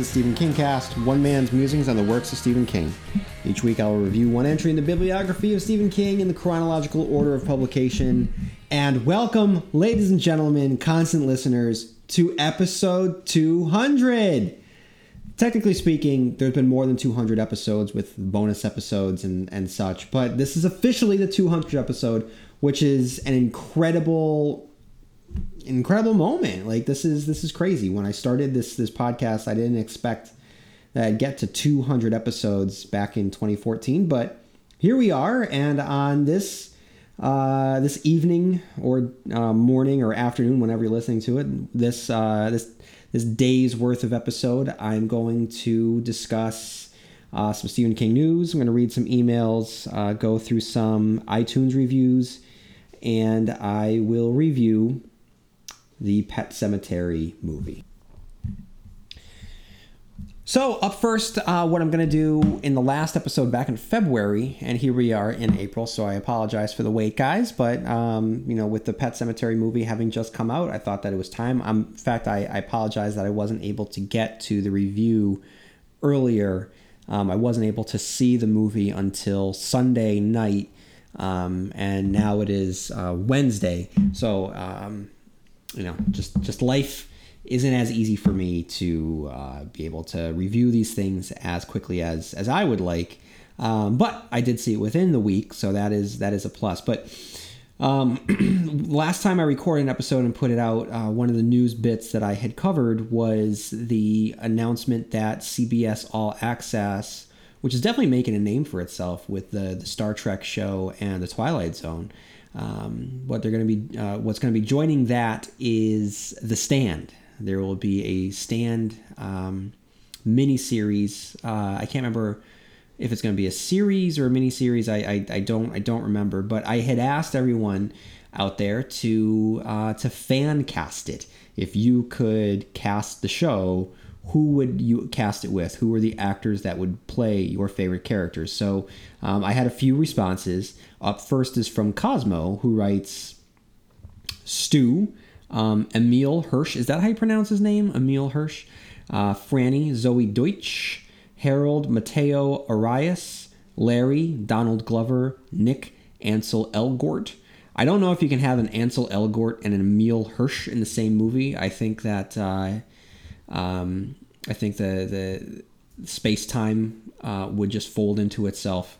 the Stephen King Cast, one man's musings on the works of Stephen King. Each week I will review one entry in the bibliography of Stephen King in the chronological order of publication. And welcome, ladies and gentlemen, constant listeners, to episode 200. Technically speaking, there's been more than 200 episodes with bonus episodes and, and such, but this is officially the 200 episode, which is an incredible incredible moment. Like this is this is crazy. When I started this this podcast, I didn't expect that I'd get to 200 episodes back in 2014, but here we are. And on this uh, this evening or uh, morning or afternoon, whenever you're listening to it, this uh, this this day's worth of episode, I'm going to discuss uh, some Stephen King news. I'm going to read some emails, uh, go through some iTunes reviews, and I will review the Pet Sematary movie. So, up first, uh, what I'm going to do in the last episode back in February, and here we are in April, so I apologize for the wait, guys. But, um, you know, with the Pet Sematary movie having just come out, I thought that it was time. Um, in fact, I, I apologize that I wasn't able to get to the review earlier. Um, I wasn't able to see the movie until Sunday night, um, and now it is uh, Wednesday. So, um, you know, just just life isn't as easy for me to uh, be able to review these things as quickly as as I would like. Um, but I did see it within the week, so that is that is a plus. But um, last time I recorded an episode and put it out, uh, one of the news bits that I had covered was the announcement that CBS All Access, which is definitely making a name for itself with the, the Star Trek show and the Twilight Zone, um, what they're going to be, uh, what's going to be joining that is The Stand. There will be a Stand um, mini series. Uh, I can't remember if it's going to be a series or a mini series. I, I, I don't I don't remember. But I had asked everyone out there to uh, to fan cast it. If you could cast the show, who would you cast it with? Who were the actors that would play your favorite characters? So um, I had a few responses. Up first is from Cosmo, who writes Stu, um, Emile Hirsch. Is that how you pronounce his name? Emil Hirsch. Uh, Franny, Zoey Deutch, Harold, Mateo Arias, Larry, Donald Glover, Nick, Ansel Elgort. I don't know if you can have an Ansel Elgort and an Emil Hirsch in the same movie. I think that uh, um, I think the the space time uh, would just fold into itself.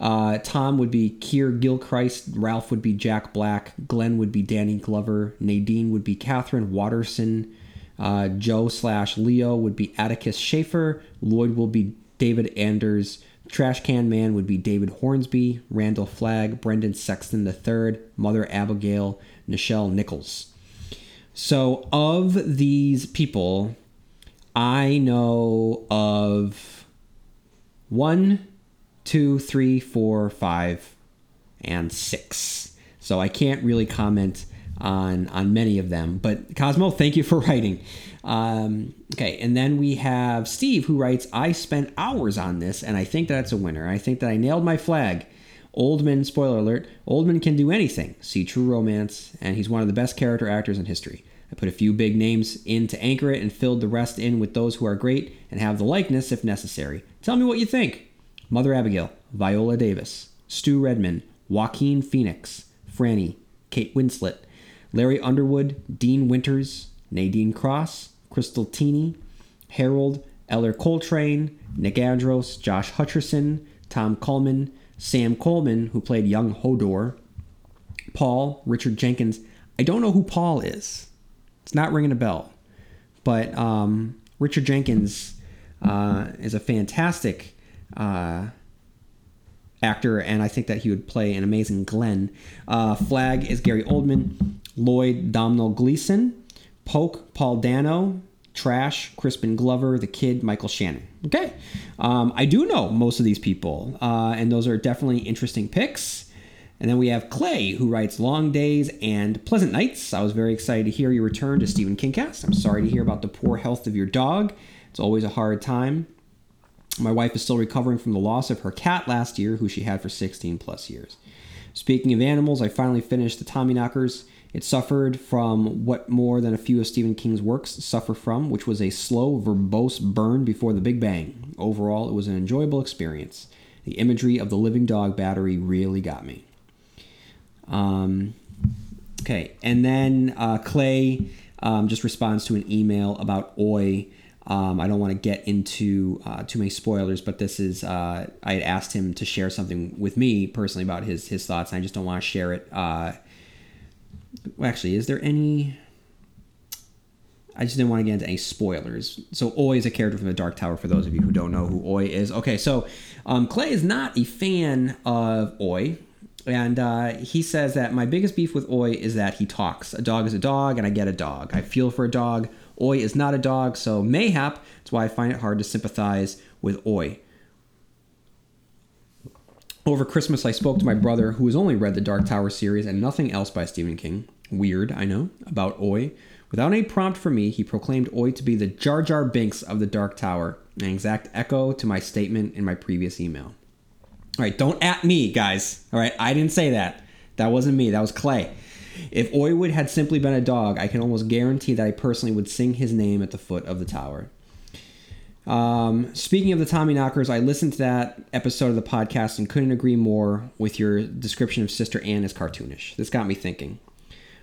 Uh, Tom would be Keir Gilchrist. Ralph would be Jack Black. Glenn would be Danny Glover. Nadine would be Katherine Waterston. Uh, Joe slash Leo would be Atticus Shaffer. Lloyd will be David Anders. Trash Can Man would be David Hornsby. Randall Flagg. Brendan Sexton III. Mother Abigail. Nichelle Nichols. So, of these people, I know of one, two, three, four, five, and six. So I can't really comment on on many of them. But Cosmo, thank you for writing. Um, okay, and then we have Steve who writes, "I spent hours on this, and I think that's a winner. I think that I nailed my Flagg." Oldman, spoiler alert, Oldman can do anything. See True Romance, and he's one of the best character actors in history. I put a few big names in to anchor it and filled the rest in with those who are great and have the likeness if necessary. Tell me what you think. Mother Abigail, Viola Davis, Stu Redman, Joaquin Phoenix, Franny, Kate Winslet, Larry Underwood, Dean Winters, Nadine Cross, Crystal Tini, Harold, Ellar Coltrane, Nick Andros, Josh Hutcherson, Tom Coleman, Sam Coleman, who played young Hodor, Paul, Richard Jenkins. I don't know who Paul is. It's not ringing a bell. But um, Richard Jenkins uh, is a fantastic uh, actor, and I think that he would play an amazing Glenn. Uh, Flagg is Gary Oldman, Lloyd Domhnall Gleeson, Poke Paul Dano, Trash Crispin Glover, The Kid Michael Shannon. Okay, um, I do know most of these people, uh, and those are definitely interesting picks. And then we have Clay, who writes Long Days and Pleasant Nights. I was very excited to hear your return to Stephen Kingcast. I'm sorry to hear about the poor health of your dog. It's always a hard time. My wife is still recovering from the loss of her cat last year, who she had for 16 plus years. Speaking of animals, I finally finished the Tommyknockers It suffered from what more than a few of Stephen King's works suffer from, which was a slow, verbose burn before the Big Bang. Overall, it was an enjoyable experience. The imagery of the living dog battery really got me. Um, okay, and then uh, Clay um, just responds to an email about Oy. Um, I don't want to get into uh, too many spoilers, but this is uh, I had asked him to share something with me personally about his his thoughts, and I just don't want to share it. Uh, well, actually, is there any? I just didn't want to get into any spoilers. So Oy is a character from the Dark Tower. For those of you who don't know who Oy is, okay. So um, Clay is not a fan of Oy, and uh, he says that my biggest beef with Oy is that he talks. A dog is a dog, and I get a dog. I feel for a dog. Oy is not a dog, so mayhap that's why I find it hard to sympathize with Oy. Over Christmas, I spoke to my brother, who has only read the Dark Tower series and nothing else by Stephen King. Weird, I know, about Oy. Without any prompt from me, he proclaimed Oy to be the Jar Jar Binks of the Dark Tower, an exact echo to my statement in my previous email. All right, don't at me, guys. All right, I didn't say that. That wasn't me. That was Clay. If Oy would had simply been a dog, I can almost guarantee that I personally would sing his name at the foot of the tower. Um, speaking of the Tommy Knockers, I listened to that episode of the podcast and couldn't agree more with your description of Sister Anne as cartoonish. This got me thinking.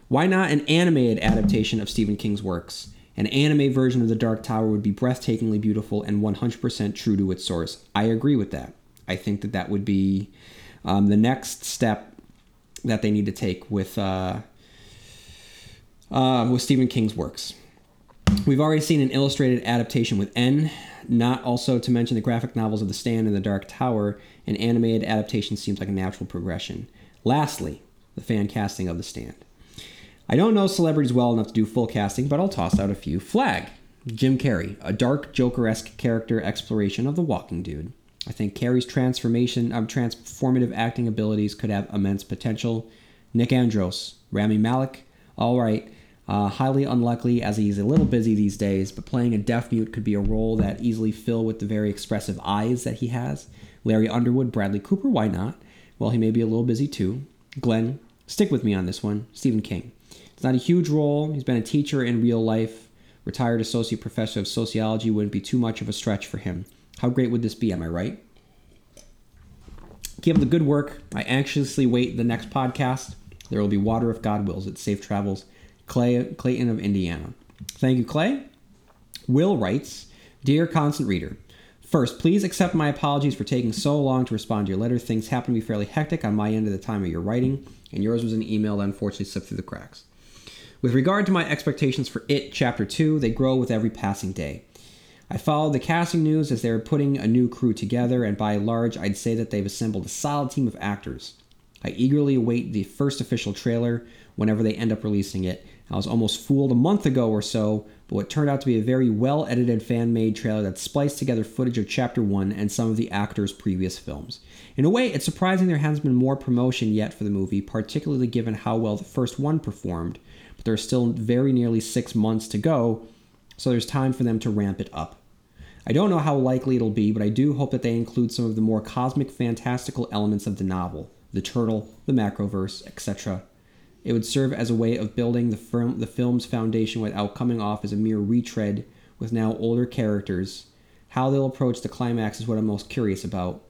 Why not an animated adaptation of Stephen King's works? An anime version of The Dark Tower would be breathtakingly beautiful and 100% true to its source. I agree with that. I think that that would be um, the next step that they need to take with uh, uh, with Stephen King's works. We've already seen an illustrated adaptation with N, not also to mention the graphic novels of The Stand and The Dark Tower. An animated adaptation seems like a natural progression. Lastly, the fan casting of The Stand. I don't know celebrities well enough to do full casting, but I'll toss out a few. Flagg, Jim Carrey, a dark Joker esque character exploration of the Walking Dude. I think Carrey's transformation of um, transformative acting abilities could have immense potential. Nick Andros, Rami Malek, all right. Uh, highly unlikely as he's a little busy these days, but playing a deaf mute could be a role that easily fill with the very expressive eyes that he has. Larry Underwood, Bradley Cooper, why not? Well, he may be a little busy too. Glenn, stick with me on this one. Stephen King. It's not a huge role. He's been a teacher in real life. Retired associate professor of sociology wouldn't be too much of a stretch for him. How great would this be? Am I right? Keep up the good work. I anxiously wait the next podcast. There will be water if God wills. It's safe travels. Clay Clayton of Indiana. Thank you, Clay. Will writes, Dear constant reader, First, please accept my apologies for taking so long to respond to your letter. Things happen to be fairly hectic on my end at the time of your writing, and yours was an email that unfortunately slipped through the cracks. With regard to my expectations for It Chapter 2, they grow with every passing day. I followed the casting news as they were putting a new crew together, and by and large, I'd say that they've assembled a solid team of actors. I eagerly await the first official trailer whenever they end up releasing it. I was almost fooled a month ago or so, but what turned out to be a very well edited fan made trailer that spliced together footage of Chapter 1 and some of the actors' previous films. In a way, it's surprising there hasn't been more promotion yet for the movie, particularly given how well the first one performed, but there's still very nearly six months to go, so there's time for them to ramp it up. I don't know how likely it'll be, but I do hope that they include some of the more cosmic, fantastical elements of the novel the turtle, the macroverse, etc. It would serve as a way of building the, firm, the film's foundation without coming off as a mere retread with now older characters. How they'll approach the climax is what I'm most curious about.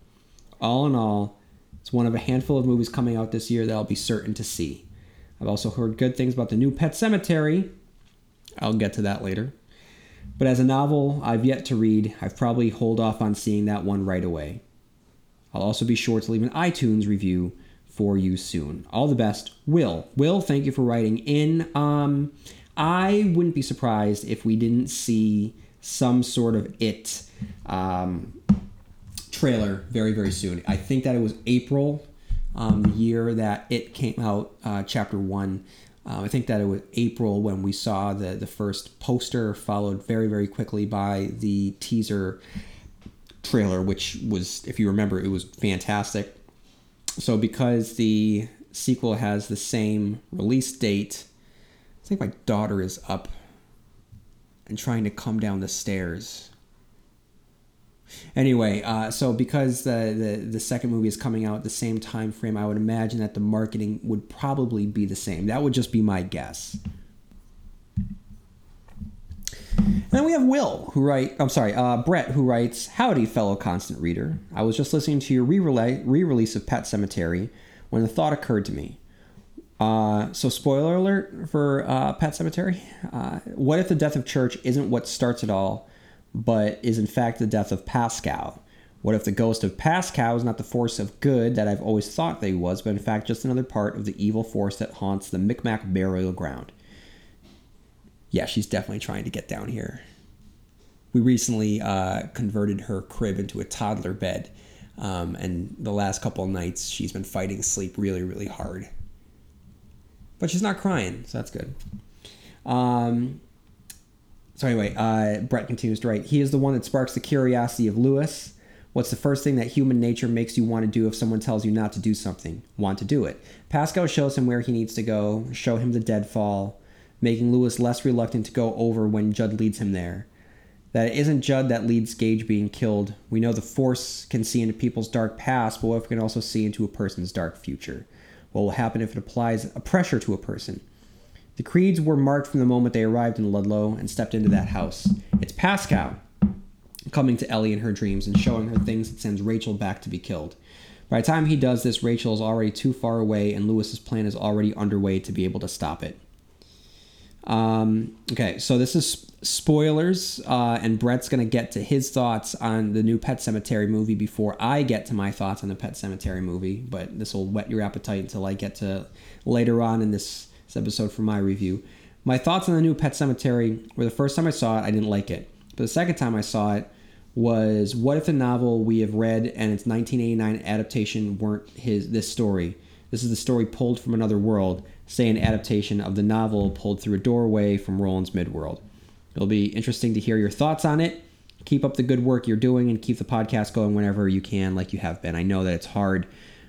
All in all, it's one of a handful of movies coming out this year that I'll be certain to see. I've also heard good things about the new Pet Sematary. I'll get to that later. But as a novel I've yet to read, I've probably hold off on seeing that one right away. I'll also be sure to leave an iTunes review for you soon. All the best, Will. Will, thank you for writing in. Um, I wouldn't be surprised if we didn't see some sort of it um, trailer very, very soon. I think that it was April, um, the year that it came out, uh, chapter one. Uh, I think that it was April when we saw the, the first poster, followed very, very quickly by the teaser trailer, which was, if you remember, it was fantastic. So, because the sequel has the same release date, I think my daughter is up and trying to come down the stairs. Anyway, uh, so because the, the the second movie is coming out at the same time frame, I would imagine that the marketing would probably be the same. That would just be my guess. And then we have Will, who write. I'm sorry, uh, Brett, who writes, "Howdy, fellow constant reader. I was just listening to your re-release of Pet Sematary when the thought occurred to me. Uh, so, spoiler alert for uh, Pet Sematary. Uh, what if the death of Church isn't what starts it all, but is in fact the death of Pascal? What if the ghost of Pascal is not the force of good that I've always thought they was, but in fact just another part of the evil force that haunts the Micmac burial ground? Yeah, she's definitely trying to get down here. We recently uh, converted her crib into a toddler bed, um, and the last couple nights she's been fighting sleep really, really hard. But she's not crying, so that's good. Um, so anyway, uh, Brett continues to write. He is the one that sparks the curiosity of Lewis. What's the first thing that human nature makes you want to do if someone tells you not to do something? Want to do it. Pascal shows him where he needs to go, show him the deadfall, making Lewis less reluctant to go over when Judd leads him there. That it isn't Judd that leads Gage being killed. We know the Force can see into people's dark past, but what if it can also see into a person's dark future? What will happen if it applies a pressure to a person? The Creeds were marked from the moment they arrived in Ludlow and stepped into that house. It's Pascal coming to Ellie in her dreams and showing her things that sends Rachel back to be killed. By the time he does this, Rachel is already too far away, and Lewis's plan is already underway to be able to stop it. Um, okay, so this is spoilers, uh, and Brett's going to get to his thoughts on the new Pet Sematary movie before I get to my thoughts on the Pet Sematary movie. But this will whet your appetite until I get to later on in this, this episode for my review. My thoughts on the new Pet Sematary were the first time I saw it, I didn't like it. But the second time I saw it was what if the novel we have read and its 1989 adaptation weren't his this story? This is the story pulled from another world, say an adaptation of the novel pulled through a doorway from Roland's Midworld. It'll be interesting to hear your thoughts on it. Keep up the good work you're doing and keep the podcast going whenever you can, like you have been. I know that it's hard.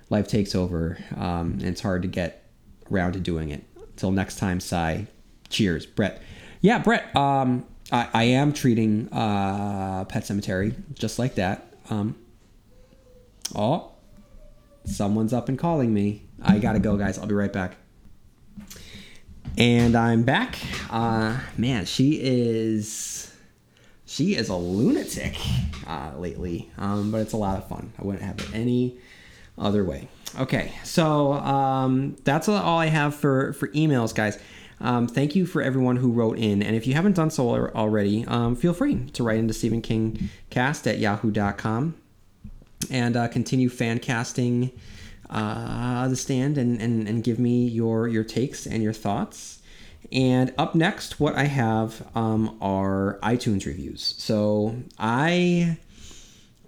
Life takes over, um, and it's hard to get around to doing it. Until next time, sai. Cheers, Brett. Yeah, Brett. Um, I, I am treating uh, Pet Sematary just like that. Um, oh, someone's up and calling me. I gotta go, guys. I'll be right back. And I'm back. Uh, man, she is she is a lunatic uh, lately, um, but it's a lot of fun. I wouldn't have any other way. Okay, so um, that's all I have for for emails, guys. Um, thank you for everyone who wrote in, and if you haven't done so already, um, feel free to write into Stephen King Cast at yahoo.com and uh, continue fan casting uh, the stand and, and, and give me your, your takes and your thoughts. And up next, what I have um, are iTunes reviews. So I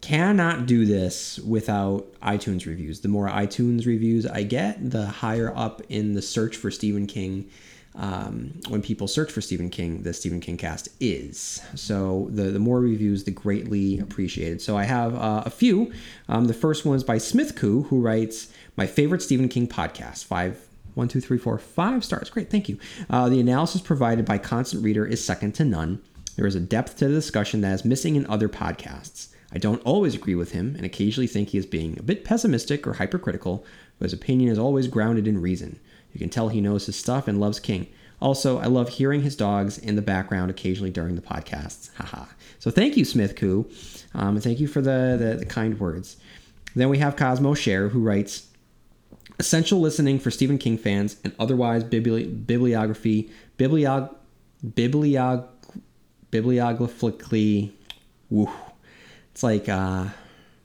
cannot do this without iTunes reviews. The more iTunes reviews I get, the higher up in the search for Stephen King. Um, when people search for Stephen King, the Stephen King cast is. So the, the more reviews, the greatly appreciated. So I have uh, a few. Um, the first one is by Smith Koo, who writes, My favorite Stephen King podcast, five one, two, three, four, five stars. Great, thank you. Uh, the analysis provided by Constant Reader is second to none. There is a depth to the discussion that is missing in other podcasts. I don't always agree with him and occasionally think he is being a bit pessimistic or hypercritical, but his opinion is always grounded in reason. You can tell he knows his stuff and loves King. Also, I love hearing his dogs in the background occasionally during the podcasts. Haha. so thank you, Smith Koo. Um, and thank you for the, the, the kind words. Then we have Cosmo Share, who writes, essential listening for Stephen King fans and otherwise bibli- bibliography, bibliog, bibliog, bibliographically, woo, it's like uh,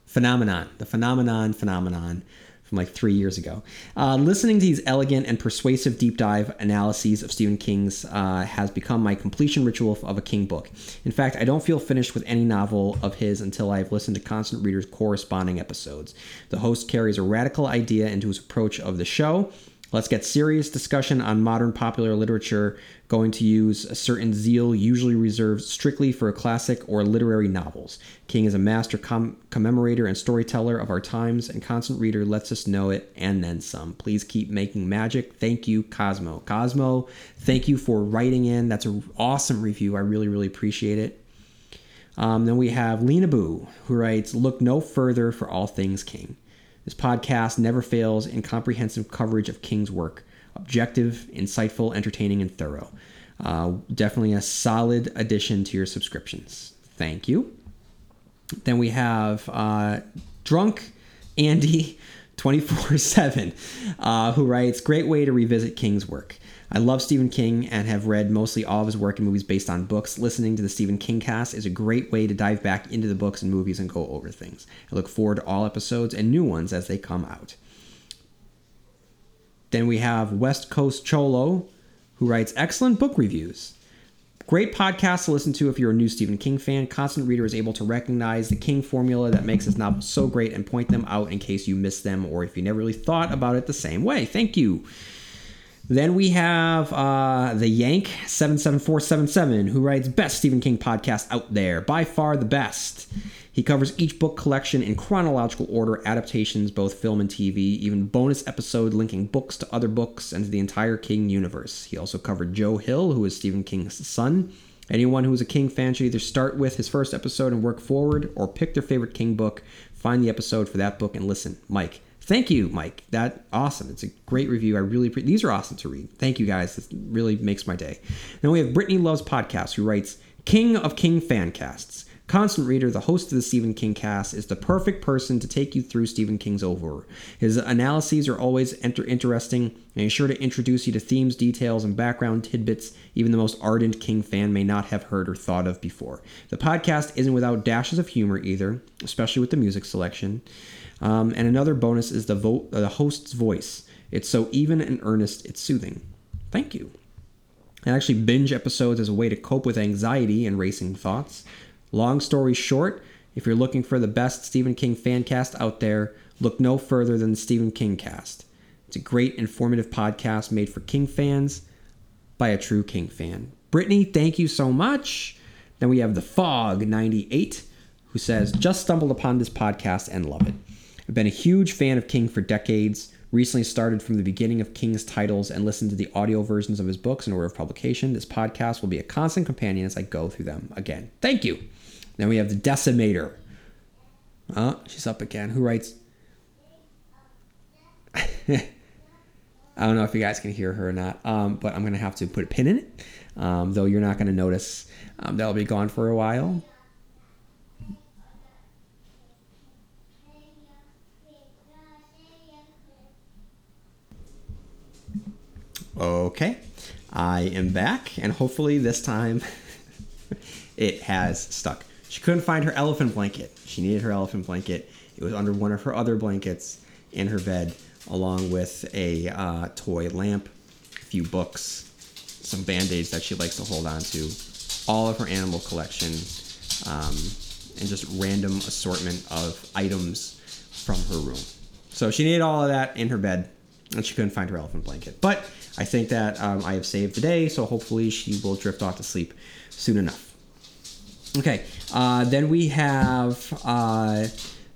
phenomenon, the phenomenon, phenomenon from like three years ago. Uh, listening to these elegant and persuasive deep dive analyses of Stephen King's uh, has become my completion ritual of a King book. In fact, I don't feel finished with any novel of his until I've listened to Constant Reader's corresponding episodes. The host carries a radical idea into his approach of the show Let's get serious discussion on modern popular literature, going to use a certain zeal usually reserved strictly for classic or literary novels. King is a master com- commemorator and storyteller of our times, and Constant Reader lets us know it and then some. Please keep making magic. Thank you, Cosmo. Cosmo, thank you for writing in. That's an awesome review. I really, really appreciate it. Um, then we have Lena Boo, who writes, Look no further for all things King. This podcast never fails in comprehensive coverage of King's work objective, insightful, entertaining, and thorough. Uh, definitely a solid addition to your subscriptions. Thank you. Then we have uh, Drunk Andy 24 uh, 7, who writes Great way to revisit King's work. I love Stephen King and have read mostly all of his work and movies based on books. Listening to the Stephen King cast is a great way to dive back into the books and movies and go over things. I look forward to all episodes and new ones as they come out. Then we have West Coast Cholo, who writes excellent book reviews. Great podcast to listen to if you're a new Stephen King fan. Constant Reader is able to recognize the King formula that makes his novels so great and point them out in case you missed them or if you never really thought about it the same way. Thank you. Then we have uh, the Yank 77477, who writes Best Stephen King podcast out there. By far the best. He covers each book collection in chronological order, adaptations, both film and TV, even bonus episode linking books to other books and to the entire King universe. He also covered Joe Hill, who is Stephen King's son. Anyone who is a King fan should either start with his first episode and work forward, or pick their favorite King book, find the episode for that book, and listen. Mike, Thank you, Mike. That awesome. It's a great review. I really pre- these are awesome to read. Thank you guys. This really makes my day. Then we have Brittany Loves Podcast, who writes King of King fan casts. Constant Reader, the host of the Stephen King cast, is the perfect person to take you through Stephen King's oeuvre. His analyses are always enter- interesting, and he's sure to introduce you to themes, details, and background tidbits even the most ardent King fan may not have heard or thought of before. The podcast isn't without dashes of humor either, especially with the music selection. Um, and another bonus is the, vo- the host's voice. It's so even and earnest, it's soothing. Thank you. I actually binge episodes as a way to cope with anxiety and racing thoughts. Long story short, if you're looking for the best Stephen King fan cast out there, look no further than the Stephen King cast. It's a great, informative podcast made for King fans by a true King fan. Brittany, thank you so much. Then we have the Fog 98, who says, Just stumbled upon this podcast and love it. I've been a huge fan of King for decades. Recently started from the beginning of King's titles and listened to the audio versions of his books in order of publication. This podcast will be a constant companion as I go through them again. Thank you. Then we have the Decimator. Oh, she's up again. Who writes? I don't know if you guys can hear her or not, um, but I'm going to have to put a pin in it, um, though you're not going to notice. Um, that'll be gone for a while. Okay, I am back, and hopefully this time it has stuck. She couldn't find her elephant blanket. She needed her elephant blanket. It was under one of her other blankets in her bed, along with a uh, toy lamp, a few books, some band aids that she likes to hold on to, all of her animal collection, um, and just random assortment of items from her room. So she needed all of that in her bed, and she couldn't find her elephant blanket. But I think that um, I have saved the day, so hopefully she will drift off to sleep soon enough. Okay, uh, then we have uh,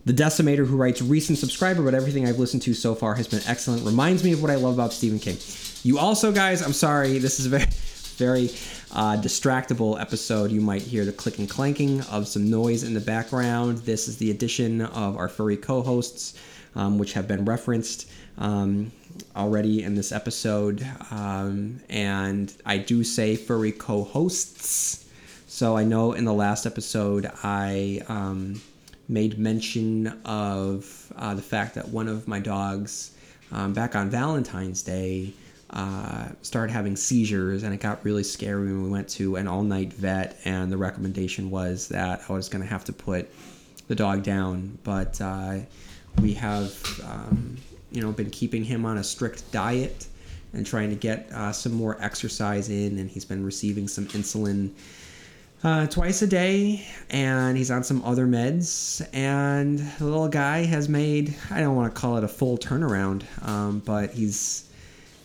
the Decimator who writes recent subscriber, but everything I've listened to so far has been excellent. Reminds me of what I love about Stephen King. You also, guys, I'm sorry, this is a very, very uh, distractible episode. You might hear the click and clanking of some noise in the background. This is the addition of our furry co hosts, um, which have been referenced. Um, already in this episode, um, and I do say furry co-hosts. So I know in the last episode I um, made mention of uh, the fact that one of my dogs um, back on Valentine's Day uh, started having seizures, and it got really scary when we went to an all-night vet, and the recommendation was that I was going to have to put the dog down, but uh, we have um, you know been keeping him on a strict diet and trying to get uh, some more exercise in and he's been receiving some insulin uh, twice a day and he's on some other meds and the little guy has made i don't want to call it a full turnaround um, but he's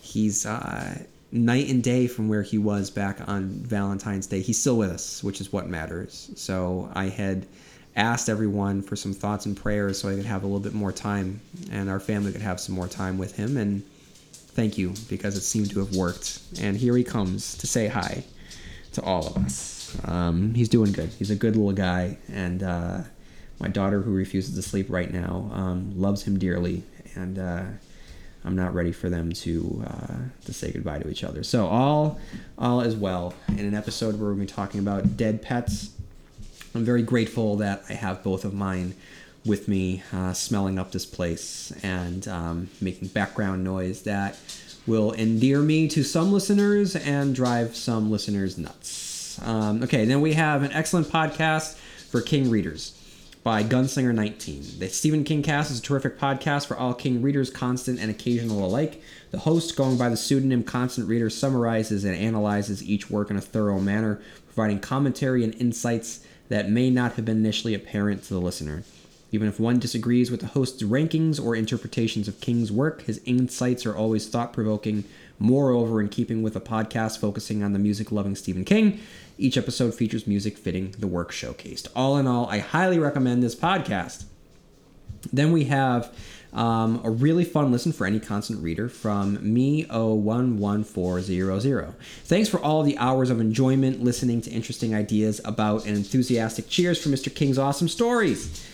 he's uh, night and day from where he was back on valentine's day he's still with us which is what matters so i had asked everyone for some thoughts and prayers so I could have a little bit more time and our family could have some more time with him. And thank you because it seemed to have worked. And here he comes to say hi to all of us. Um, he's doing good. He's a good little guy, and uh, my daughter, who refuses to sleep right now, um, loves him dearly, and uh, I'm not ready for them to uh, to say goodbye to each other. So all all is well. In an episode where we're going to be talking about dead pets, I'm very grateful that I have both of mine with me, uh, smelling up this place and um, making background noise that will endear me to some listeners and drive some listeners nuts. Um, okay, then we have an excellent podcast for King readers by Gunslinger 19. The Stephen King cast is a terrific podcast for all King readers, constant and occasional alike. The host, going by the pseudonym Constant Reader, summarizes and analyzes each work in a thorough manner, providing commentary and insights that may not have been initially apparent to the listener. Even if one disagrees with the host's rankings or interpretations of King's work, his insights are always thought provoking. Moreover, in keeping with a podcast focusing on the music loving Stephen King, each episode features music fitting the work showcased. All in all, I highly recommend this podcast. Then we have um, a really fun listen for any constant reader from me 011400. Thanks for all the hours of enjoyment listening to interesting ideas about and enthusiastic cheers for Mr. King's awesome stories.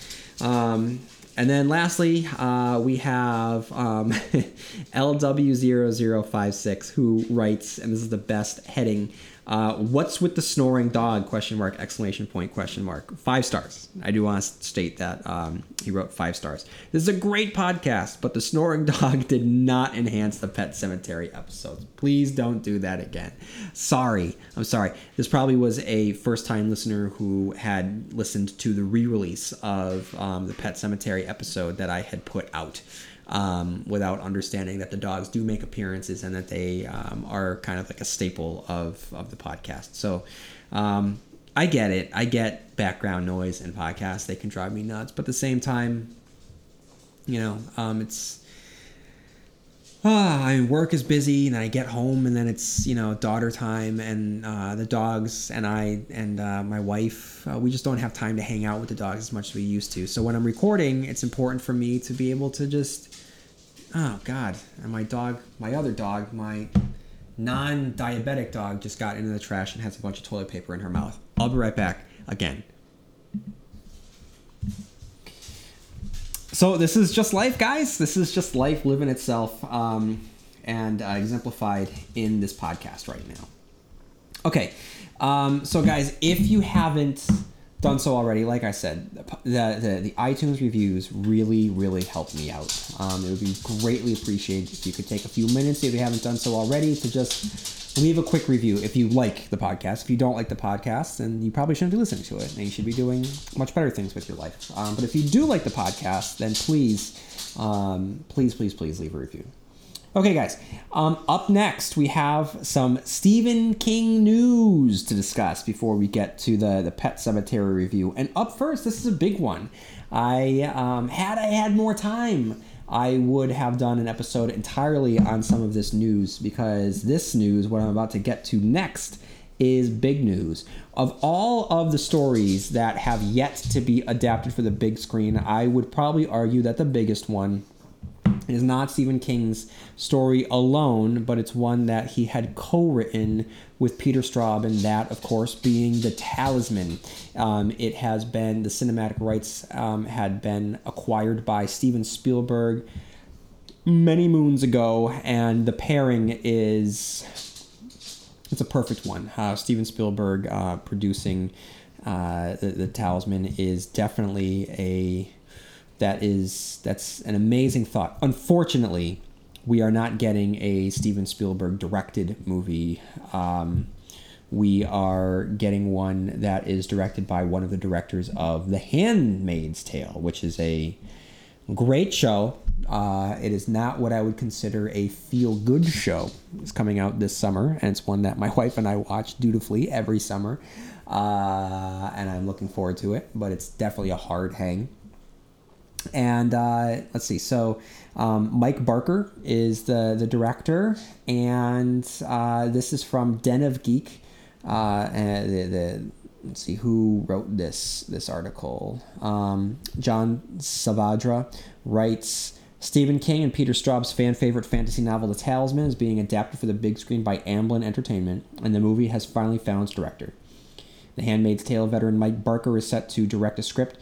Um, and then lastly, uh, we have um, LW0056 who writes, and this is the best heading uh, what's with the snoring dog? Question mark! Exclamation point! Question mark! Five stars. I do want to state that um, he wrote five stars. This is a great podcast, but the snoring dog did not enhance the Pet Sematary episodes. Please don't do that again. Sorry, I'm sorry. This probably was a first-time listener who had listened to the re-release of um, the Pet Sematary episode that I had put out um, without understanding that the dogs do make appearances and that they um, are kind of like a staple of, of the podcast. So um, I get it. I get background noise and podcasts. They can drive me nuts. But at the same time, you know, um, it's. Ah, I mean, work is busy, and I get home, and then it's you know daughter time, and uh, the dogs, and I and uh, my wife. Uh, we just don't have time to hang out with the dogs as much as we used to. So when I'm recording, it's important for me to be able to just oh god. And my dog my other dog my non-diabetic dog just got into the trash and has a bunch of toilet paper in her mouth. I'll be right back again. So this is just life guys. This is just life living itself um, and uh, exemplified in this podcast right now. Okay um, so guys if you haven't done so already, like I said, the, the, the iTunes reviews really, really help me out. Um, it would be greatly appreciated if you could take a few minutes, if you haven't done so already, to just leave a quick review if you like the podcast. If you don't like the podcast, then you probably shouldn't be listening to it, and you should be doing much better things with your life. Um, but if you do like the podcast, then please, um, please, please, please leave a review. Okay, guys. Um, up next, we have some Stephen King news to discuss before we get to the the Pet Sematary review. And up first, this is a big one. I um, had I had more time, I would have done an episode entirely on some of this news because this news, what I'm about to get to next, is big news. Of all of the stories that have yet to be adapted for the big screen, I would probably argue that the biggest one it is not Stephen King's story alone, but it's one that he had co written with Peter Straub, and that, of course, being The Talisman. Um, it has been, the cinematic rights um, had been acquired by Steven Spielberg many moons ago, and the pairing is. It's a perfect one. Uh, Steven Spielberg uh, producing uh, the, the Talisman is definitely a that is that's an amazing thought. Unfortunately, we are not getting a Steven Spielberg directed movie. Um, we are getting one that is directed by one of the directors of The Handmaid's Tale, which is a great show. Uh, it is not what I would consider a feel good show. It's coming out this summer, and it's one that my wife and I watch dutifully every summer. Uh, and I'm looking forward to it, but it's definitely a hard hang. And uh, let's see. So um, Mike Barker is the the director, and uh, this is from Den of Geek. Uh, the, the let's see who wrote this this article. Um, John Saavedra writes. Stephen King and Peter Straub's fan favorite fantasy novel The Talisman is being adapted for the big screen by Amblin Entertainment, and the movie has finally found its director. The Handmaid's Tale veteran Mike Barker is set to direct a script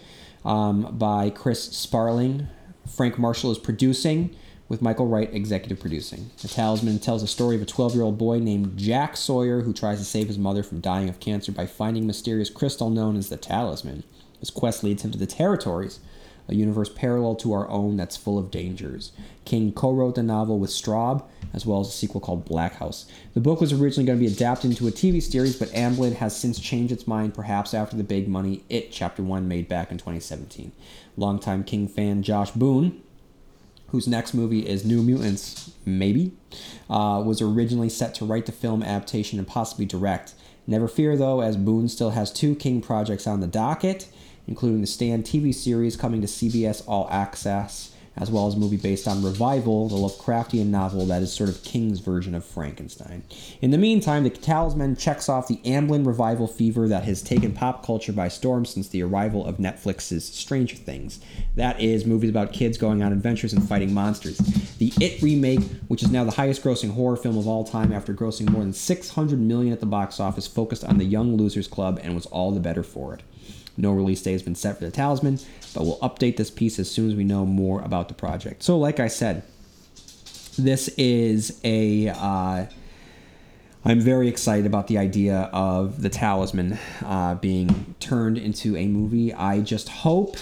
um, by Chris Sparling. Frank Marshall is producing, with Michael Wright executive producing. The Talisman tells the story of a 12 year old boy named Jack Sawyer who tries to save his mother from dying of cancer by finding a mysterious crystal known as the Talisman. His quest leads him to the Territories, a universe parallel to our own that's full of dangers. King co wrote the novel with Straub, as well as a sequel called Black House. The book was originally going to be adapted into a TV series, but Amblin has since changed its mind, perhaps after the big money It Chapter 1 made back in 2017. Longtime King fan Josh Boone, whose next movie is New Mutants, maybe, uh, was originally set to write the film adaptation and possibly direct. Never fear, though, as Boone still has two King projects on the docket including the Stand TV series coming to CBS All Access, as well as a movie based on Revival, the Lovecraftian novel that is sort of King's version of Frankenstein. In the meantime, the Talisman checks off the Amblin revival fever that has taken pop culture by storm since the arrival of Netflix's Stranger Things. That is, movies about kids going on adventures and fighting monsters. The It remake, which is now the highest grossing horror film of all time after grossing more than 600 million at the box office, focused on the Young Losers Club and was all the better for it. No release date has been set for the Talisman, but we'll update this piece as soon as we know more about the project. So, like I said, this is a. Uh, I'm very excited about the idea of the Talisman uh, being turned into a movie. I just hope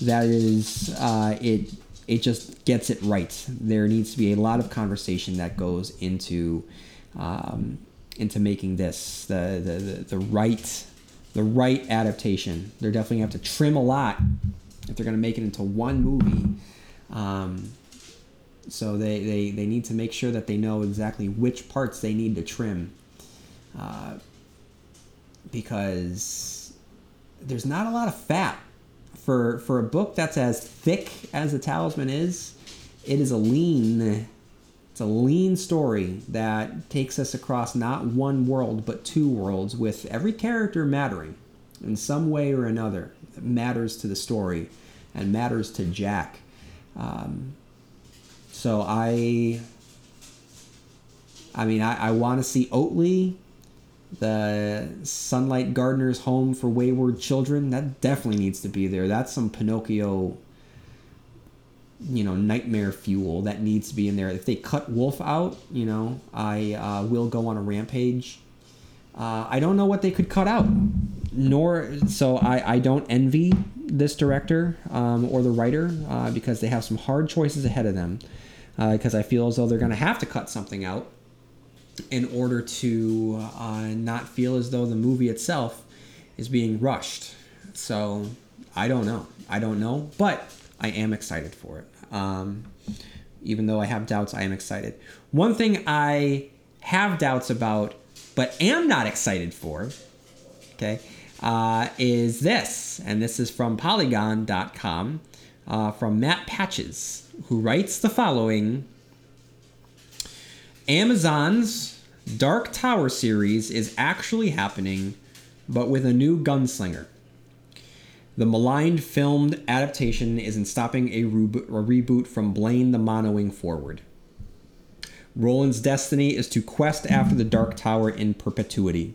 that is uh, it. It just gets it right. There needs to be a lot of conversation that goes into um, into making this the the, the, the right the right adaptation. They're definitely to have to trim a lot if they're going to make it into one movie. Um, so they, they, they need to make sure that they know exactly which parts they need to trim. Uh, because there's not a lot of fat for for a book that's as thick as the talisman is it is a lean it's a lean story that takes us across not one world but two worlds with every character mattering in some way or another. It matters to the story and matters to Jack. Um, so I I mean I, I want to see Oatley the Sunlight Gardener's Home for Wayward Children. That definitely needs to be there. That's some Pinocchio you know nightmare fuel that needs to be in there. If they cut Wolf out, you know, I uh, will go on a rampage. Uh, I don't know what they could cut out, nor so I, I don't envy this director um, or the writer uh, because they have some hard choices ahead of them. Because uh, I feel as though they're going to have to cut something out in order to uh, not feel as though the movie itself is being rushed. So I don't know. I don't know, but I am excited for it. Um, even though I have doubts, I am excited. One thing I have doubts about, but am not excited for, okay, uh, is this. And this is from Polygon.com uh, from Matt Patches, who writes the following Amazon's Dark Tower series is actually happening, but with a new gunslinger. The maligned filmed adaptation isn't stopping a, rebo- a reboot from Blaine the Monowing forward. Roland's destiny is to quest after the Dark Tower in perpetuity.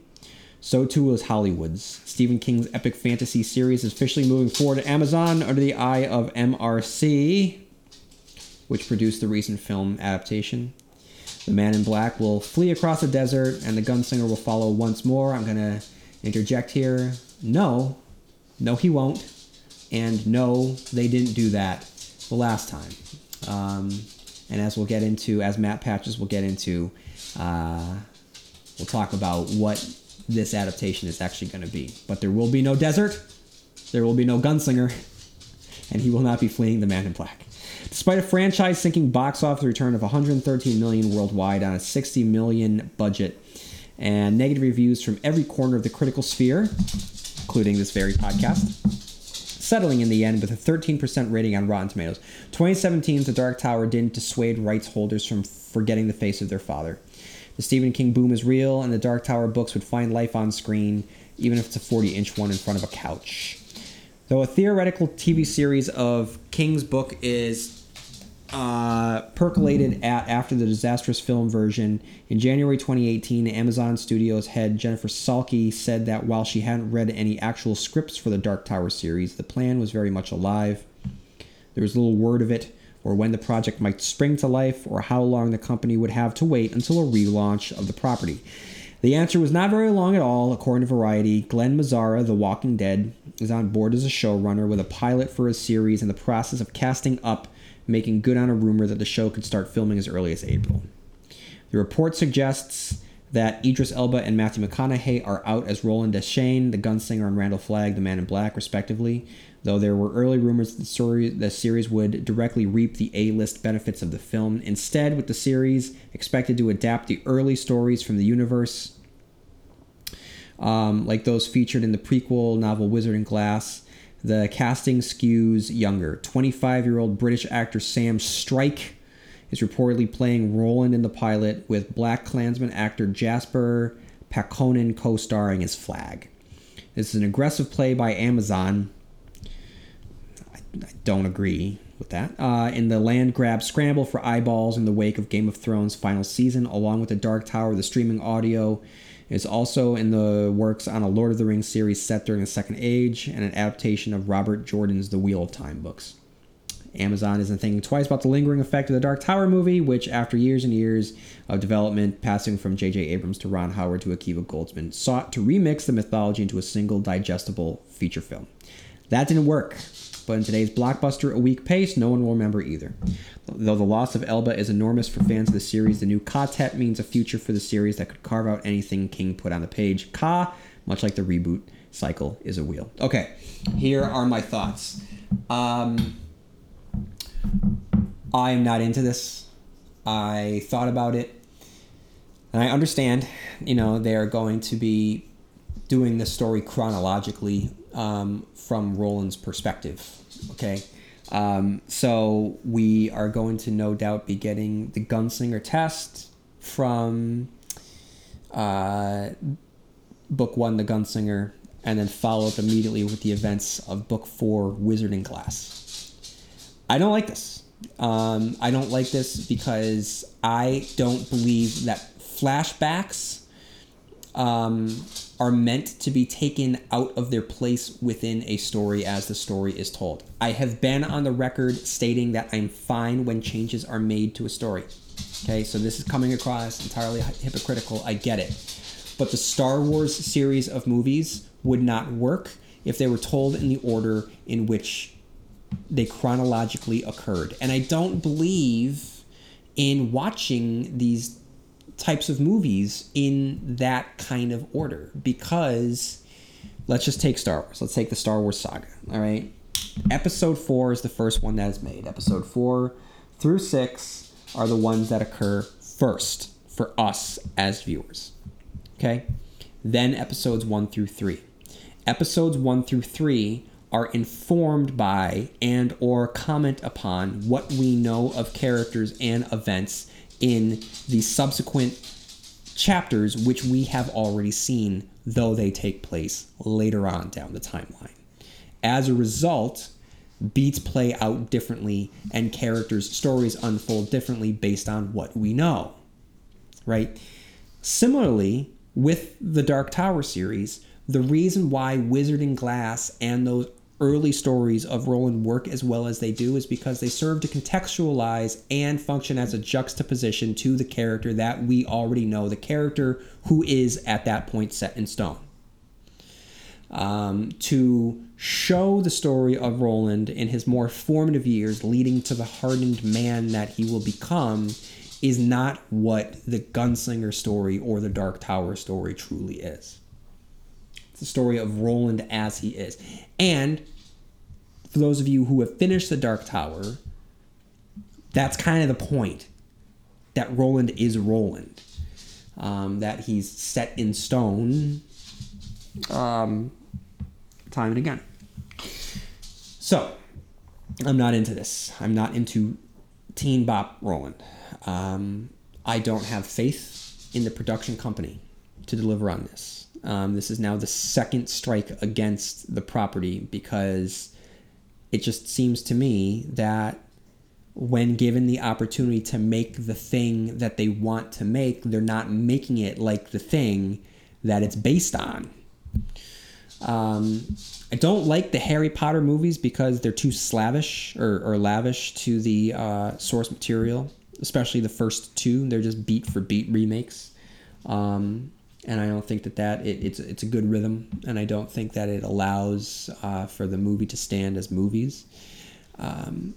So too is Hollywood's. Stephen King's epic fantasy series is officially moving forward to Amazon under the eye of MRC, which produced the recent film adaptation. The man in black will flee across the desert, and the gunslinger will follow once more. I'm going to interject here. No, no, he won't. And no, they didn't do that the last time. Um, and as we'll get into, as Matt Patches will get into, uh, we'll talk about what this adaptation is actually going to be. But there will be no desert, there will be no gunslinger, and he will not be fleeing the man in black. Despite a franchise sinking box office return of 113 million worldwide on a 60 million budget, and negative reviews from every corner of the critical sphere, including this very podcast, settling in the end with a 13% rating on Rotten Tomatoes. 2017's The Dark Tower didn't dissuade rights holders from forgetting the face of their father. The Stephen King boom is real, and the Dark Tower books would find life on screen, even if it's a 40 inch one in front of a couch. Though a theoretical TV series of King's book is uh, percolated at after the disastrous film version. In January 2018, Amazon Studios head Jennifer Salke said that while she hadn't read any actual scripts for the Dark Tower series, the plan was very much alive. There was little word of it, or when the project might spring to life, or how long the company would have to wait until a relaunch of the property. The answer was not very long at all, according to Variety. Glen Mazzara, The Walking Dead, is on board as a showrunner with a pilot for his series in the process of casting up, making good on a rumor that the show could start filming as early as April. The report suggests that Idris Elba and Matthew McConaughey are out as Roland Deschain, the gunslinger, and Randall Flagg, the Man in Black, respectively. Though there were early rumors that the, series would directly reap the A-list benefits of the film. Instead, with the series expected to adapt the early stories from the universe, um, like those featured in the prequel novel Wizard and Glass, the casting skews younger. 25 year old British actor Sam Strike is reportedly playing Roland in the pilot, with Black Klansman actor Jasper Pääkkönen co starring as Flagg. This is an aggressive play by Amazon. I, I don't agree with that. Uh, in the land grab scramble for eyeballs in the wake of Game of Thrones' final season, along with the Dark Tower, the streaming audio is also in the works on a Lord of the Rings series set during the Second Age and an adaptation of Robert Jordan's The Wheel of Time books. Amazon isn't thinking twice about the lingering effect of the Dark Tower movie, which, after years and years of development, passing from J.J. Abrams to Ron Howard to Akiva Goldsman, sought to remix the mythology into a single digestible feature film. That didn't work, but in today's blockbuster a week pace, no one will remember either. Though the loss of Elba is enormous for fans of the series, the new Ka-Tet means a future for the series that could carve out anything King put on the page. Ka, much like the reboot cycle, is a wheel. Okay, here are my thoughts. Um, I am not into this. I thought about it, and I understand. You know, they are going to be doing the story chronologically um, from Roland's perspective. Okay. Um, so we are going to no doubt be getting the gunslinger test from uh, book one, The Gunslinger, and then follow up immediately with the events of book four, Wizard and Glass. I don't like this. Um, I don't like this because I don't believe that flashbacks um, are meant to be taken out of their place within a story as the story is told. I have been on the record stating that I'm fine when changes are made to a story. Okay, so this is coming across entirely hypocritical. I get it. But the Star Wars series of movies would not work if they were told in the order in which they chronologically occurred. And I don't believe in watching these types of movies in that kind of order because let's just take Star Wars. Let's take the Star Wars saga. All right. Episode 4 is the first one that is made. Episode 4 through 6 are the ones that occur first for us as viewers. Okay? Then episodes 1 through 3. Episodes 1 through 3 are informed by and or comment upon what we know of characters and events in the subsequent chapters, which we have already seen, though they take place later on down the timeline. As a result, beats play out differently and characters' stories unfold differently based on what we know. Right? Similarly, with the Dark Tower series, the reason why Wizard and Glass and those early stories of Roland work as well as they do is because they serve to contextualize and function as a juxtaposition to the character that we already know, the character who is at that point set in stone. Um, to show the story of Roland in his more formative years, leading to the hardened man that he will become, is not what the Gunslinger story or the Dark Tower story truly is. The story of Roland as he is. And for those of you who have finished the Dark Tower, that's kind of the point. That Roland is Roland. Um, that he's set in stone um, time and again. So, I'm not into this. I'm not into Teen Bop Roland. Um, I don't have faith in the production company to deliver on this. Um, this is now the second strike against the property because it just seems to me that when given the opportunity to make the thing that they want to make, they're not making it like the thing that it's based on. Um, I don't like the Harry Potter movies because they're too slavish or, or lavish to the uh, source material, especially the first two. They're just beat for beat remakes. Um, and I don't think that that it, it's it's a good rhythm, and I don't think that it allows uh, for the movie to stand as movies. Um,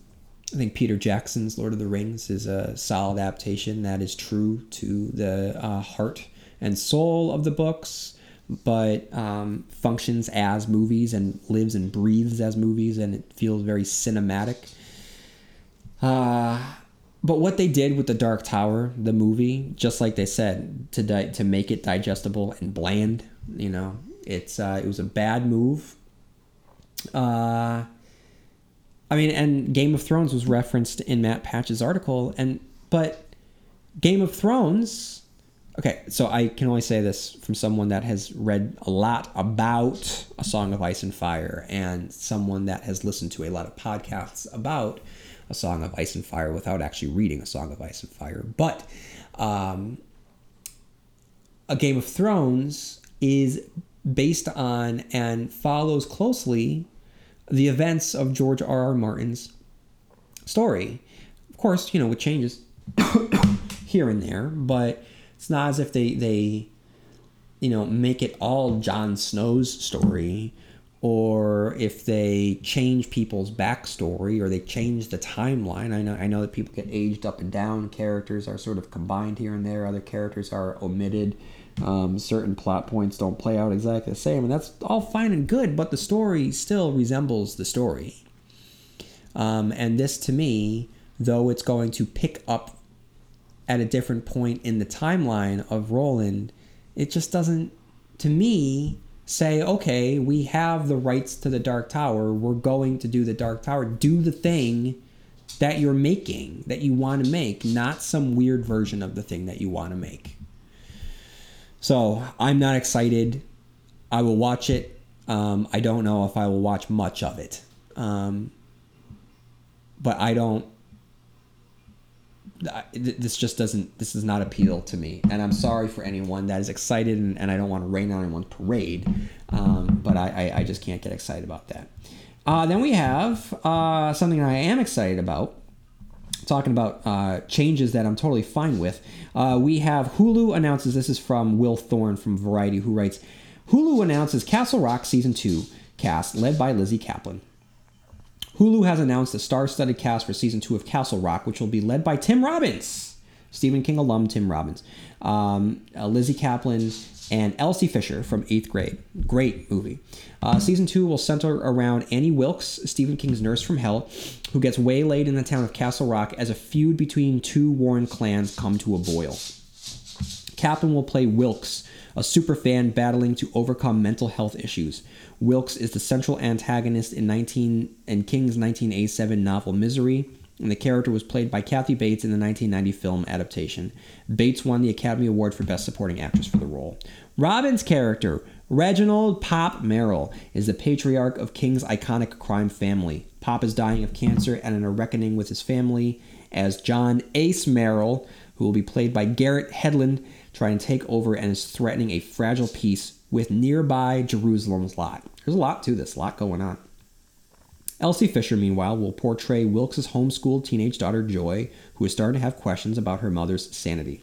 I think Peter Jackson's Lord of the Rings is a solid adaptation that is true to the uh, heart and soul of the books, but um, functions as movies and lives and breathes as movies, and it feels very cinematic. Uh, but what they did with the Dark Tower, the movie, just like they said, to di- to make it digestible and bland, you know, it's uh, it was a bad move. Uh, I mean, and Game of Thrones was referenced in Matt Patches' article, and but Game of Thrones. Okay, so I can only say this from someone that has read a lot about A Song of Ice and Fire and someone that has listened to a lot of podcasts about A Song of Ice and Fire without actually reading A Song of Ice and Fire. But um, A Game of Thrones is based on and follows closely the events of George R. R. Martin's story. Of course, you know, with changes here and there, but it's not as if they they you know make it all Jon Snow's story or if they change people's backstory or they change the timeline. I know I know that people get aged up and down. Characters are sort of combined here and there. Other characters are omitted. Um, certain plot points don't play out exactly the same, and that's all fine and good. But the story still resembles the story. Um, and this, to me, though it's going to pick up at a different point in the timeline of Roland, it just doesn't, to me, say, okay, we have the rights to the Dark Tower. We're going to do the Dark Tower. Do the thing that you're making, that you want to make, not some weird version of the thing that you want to make. So I'm not excited. I will watch it. Um, I don't know if I will watch much of it. Um, but I don't. This just doesn't. This does not appeal to me, and I'm sorry for anyone that is excited, and, and I don't want to rain on anyone's parade. Um, but I, I, I, just can't get excited about that. Uh, then we have uh, something I am excited about talking about uh, changes that I'm totally fine with. Uh, we have Hulu announces this is from Will Thorne from Variety, who writes Hulu announces Castle Rock season two cast led by Lizzy Caplan. Hulu has announced a star-studded cast for season two of Castle Rock, which will be led by Tim Robbins, Stephen King alum Tim Robbins, um, uh, Lizzy Caplan, and Elsie Fisher from eighth grade. Great movie. Uh, season two will center around Annie Wilkes, Stephen King's nurse from hell, who gets waylaid in the town of Castle Rock as a feud between two Warren clans come to a boil. Caplan will play Wilkes, a superfan battling to overcome mental health issues. Wilkes is the central antagonist in 19 in King's 1987 novel Misery, and the character was played by Kathy Bates in the 1990 film adaptation. Bates won the Academy Award for Best Supporting Actress for the role. Robbins' character, Reginald Pop Merrill, is the patriarch of King's iconic crime family. Pop is dying of cancer and in a reckoning with his family as John Ace Merrill, who will be played by Garrett Hedlund, trying to take over and is threatening a fragile peace with nearby Jerusalem's lot. There's a lot to this, a lot going on. Elsie Fisher, meanwhile, will portray Wilkes' homeschooled teenage daughter Joy, who is starting to have questions about her mother's sanity.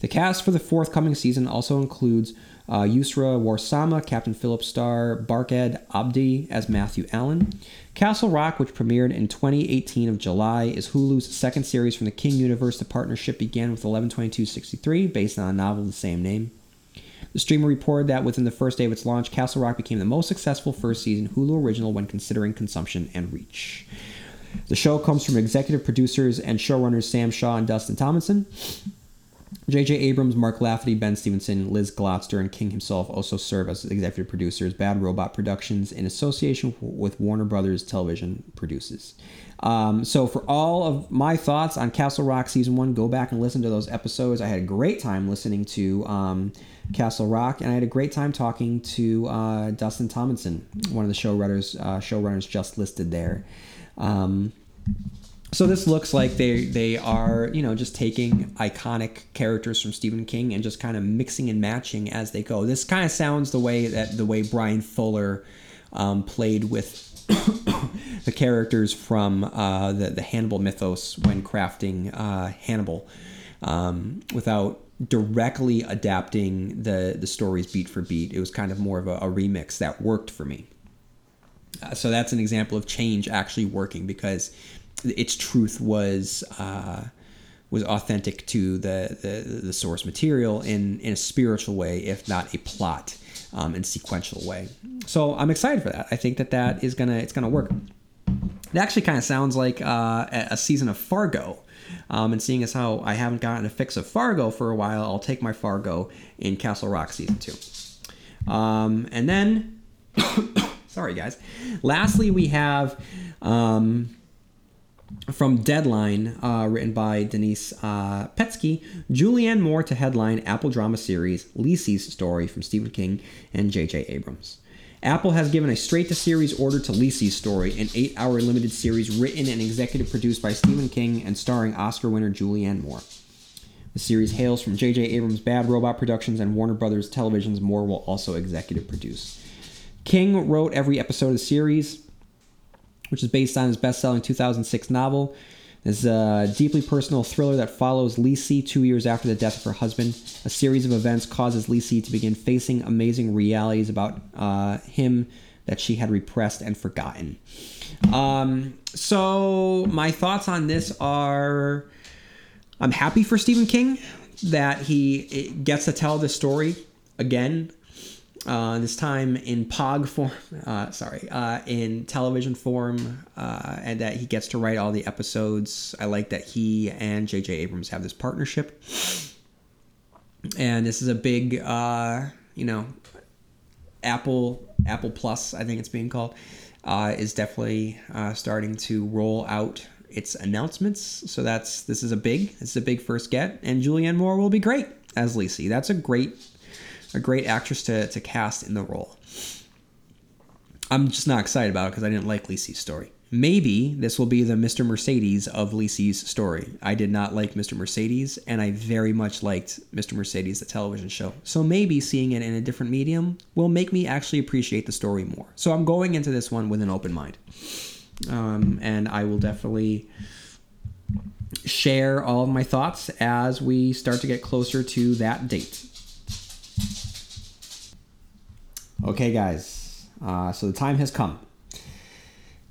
The cast for the forthcoming season also includes uh, Yusra Warsama, Captain Philip Star, Barkhad Abdi as Matthew Allen. Castle Rock, which premiered in 2018 of July, is Hulu's second series from the King universe. The partnership began with 112263, based on a novel of the same name. The streamer reported that within the first day of its launch, Castle Rock became the most successful first season Hulu original when considering consumption and reach. The show comes from executive producers and showrunners Sam Shaw and Dustin Thomason. J.J. Abrams, Mark Lafferty, Ben Stevenson, Liz Glotzer, and King himself also serve as executive producers. Bad Robot Productions, in association with Warner Brothers Television, produces. Um, so, for all of my thoughts on Castle Rock Season 1, go back and listen to those episodes. I had a great time listening to um, Castle Rock, and I had a great time talking to uh, Dustin Thomason, one of the showrunners, uh, showrunners just listed there. Um, so this looks like they they are you know just taking iconic characters from Stephen King and just kind of mixing and matching as they go. This kind of sounds the way that the way Bryan Fuller um, played with the characters from uh, the the Hannibal mythos when crafting uh, Hannibal, um, without directly adapting the the stories beat for beat. It was kind of more of a, a remix that worked for me. Uh, so that's an example of change actually working because its truth was uh, was authentic to the, the, the source material in in a spiritual way, if not a plot um, and sequential way. So I'm excited for that. I think that that is gonna it's gonna work. It actually kind of sounds like uh, a season of Fargo. Um, and seeing as how I haven't gotten a fix of Fargo for a while, I'll take my Fargo in Castle Rock season two. Um, and then, sorry guys. Lastly, we have um, from Deadline, uh, written by Denise uh, Petski, Julianne Moore to headline Apple drama series Lisey's Story from Stephen King and J.J. Abrams. Apple has given a straight to series order to Lisey's Story, an eight hour limited series written and executive produced by Stephen King and starring Oscar winner Julianne Moore. The series hails from J.J. Abrams' Bad Robot Productions and Warner Brothers Television's Moore will also executive produce. King wrote every episode of the series, which is based on his best selling 2006 novel. Is a deeply personal thriller that follows Lisey two years after the death of her husband. A series of events causes Lisey to begin facing amazing realities about uh, him that she had repressed and forgotten. Um, so, my thoughts on this are I'm happy for Stephen King that he gets to tell this story again uh, this time in POG form, uh, sorry, uh, in television form, uh, and that he gets to write all the episodes. I like that he and J.J. Abrams have this partnership. And this is a big, uh, you know, Apple Apple Plus, I think it's being called, uh, is definitely starting to roll out its announcements. So that's this is a big, this is a big first get, and Julianne Moore will be great as Lisey. That's a great a great actress to, to cast in the role. I'm just not excited about it because I didn't like Lisey's story. Maybe this will be the Mr. Mercedes of Lisey's story. I did not like Mr. Mercedes, and I very much liked Mr. Mercedes, the television show. So maybe seeing it in a different medium will make me actually appreciate the story more. So I'm going into this one with an open mind. Um, and I will definitely share all of my thoughts as we start to get closer to that date. Okay, guys. Uh, so the time has come.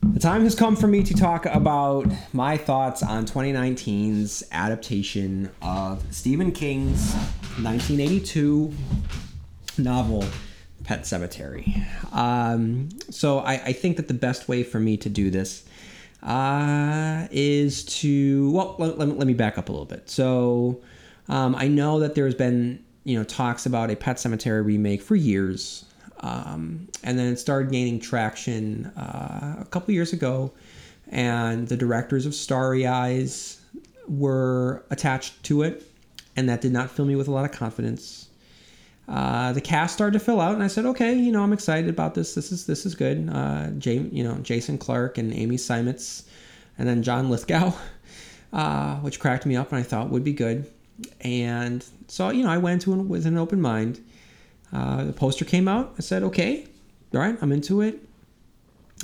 The time has come for me to talk about my thoughts on 2019's adaptation of Stephen King's 1982 novel Pet Sematary. Um, so I, I, think that the best way for me to do this uh, is to well let, let, let, me back up a little bit. So um, I know that there's been you know talks about a Pet Sematary remake for years. Um, and then it started gaining traction uh, a couple years ago, and the directors of Starry Eyes were attached to it, and that did not fill me with a lot of confidence. Uh, the cast started to fill out, and I said, "Okay, you know, I'm excited about this. This is this is good." Uh, Jay, you know, Jason Clarke and Amy Seimetz, and then John Lithgow, uh, which cracked me up, and I thought would be good. And so, you know, I went into it with an open mind. Uh, the poster came out. I said, okay, all right, I'm into it.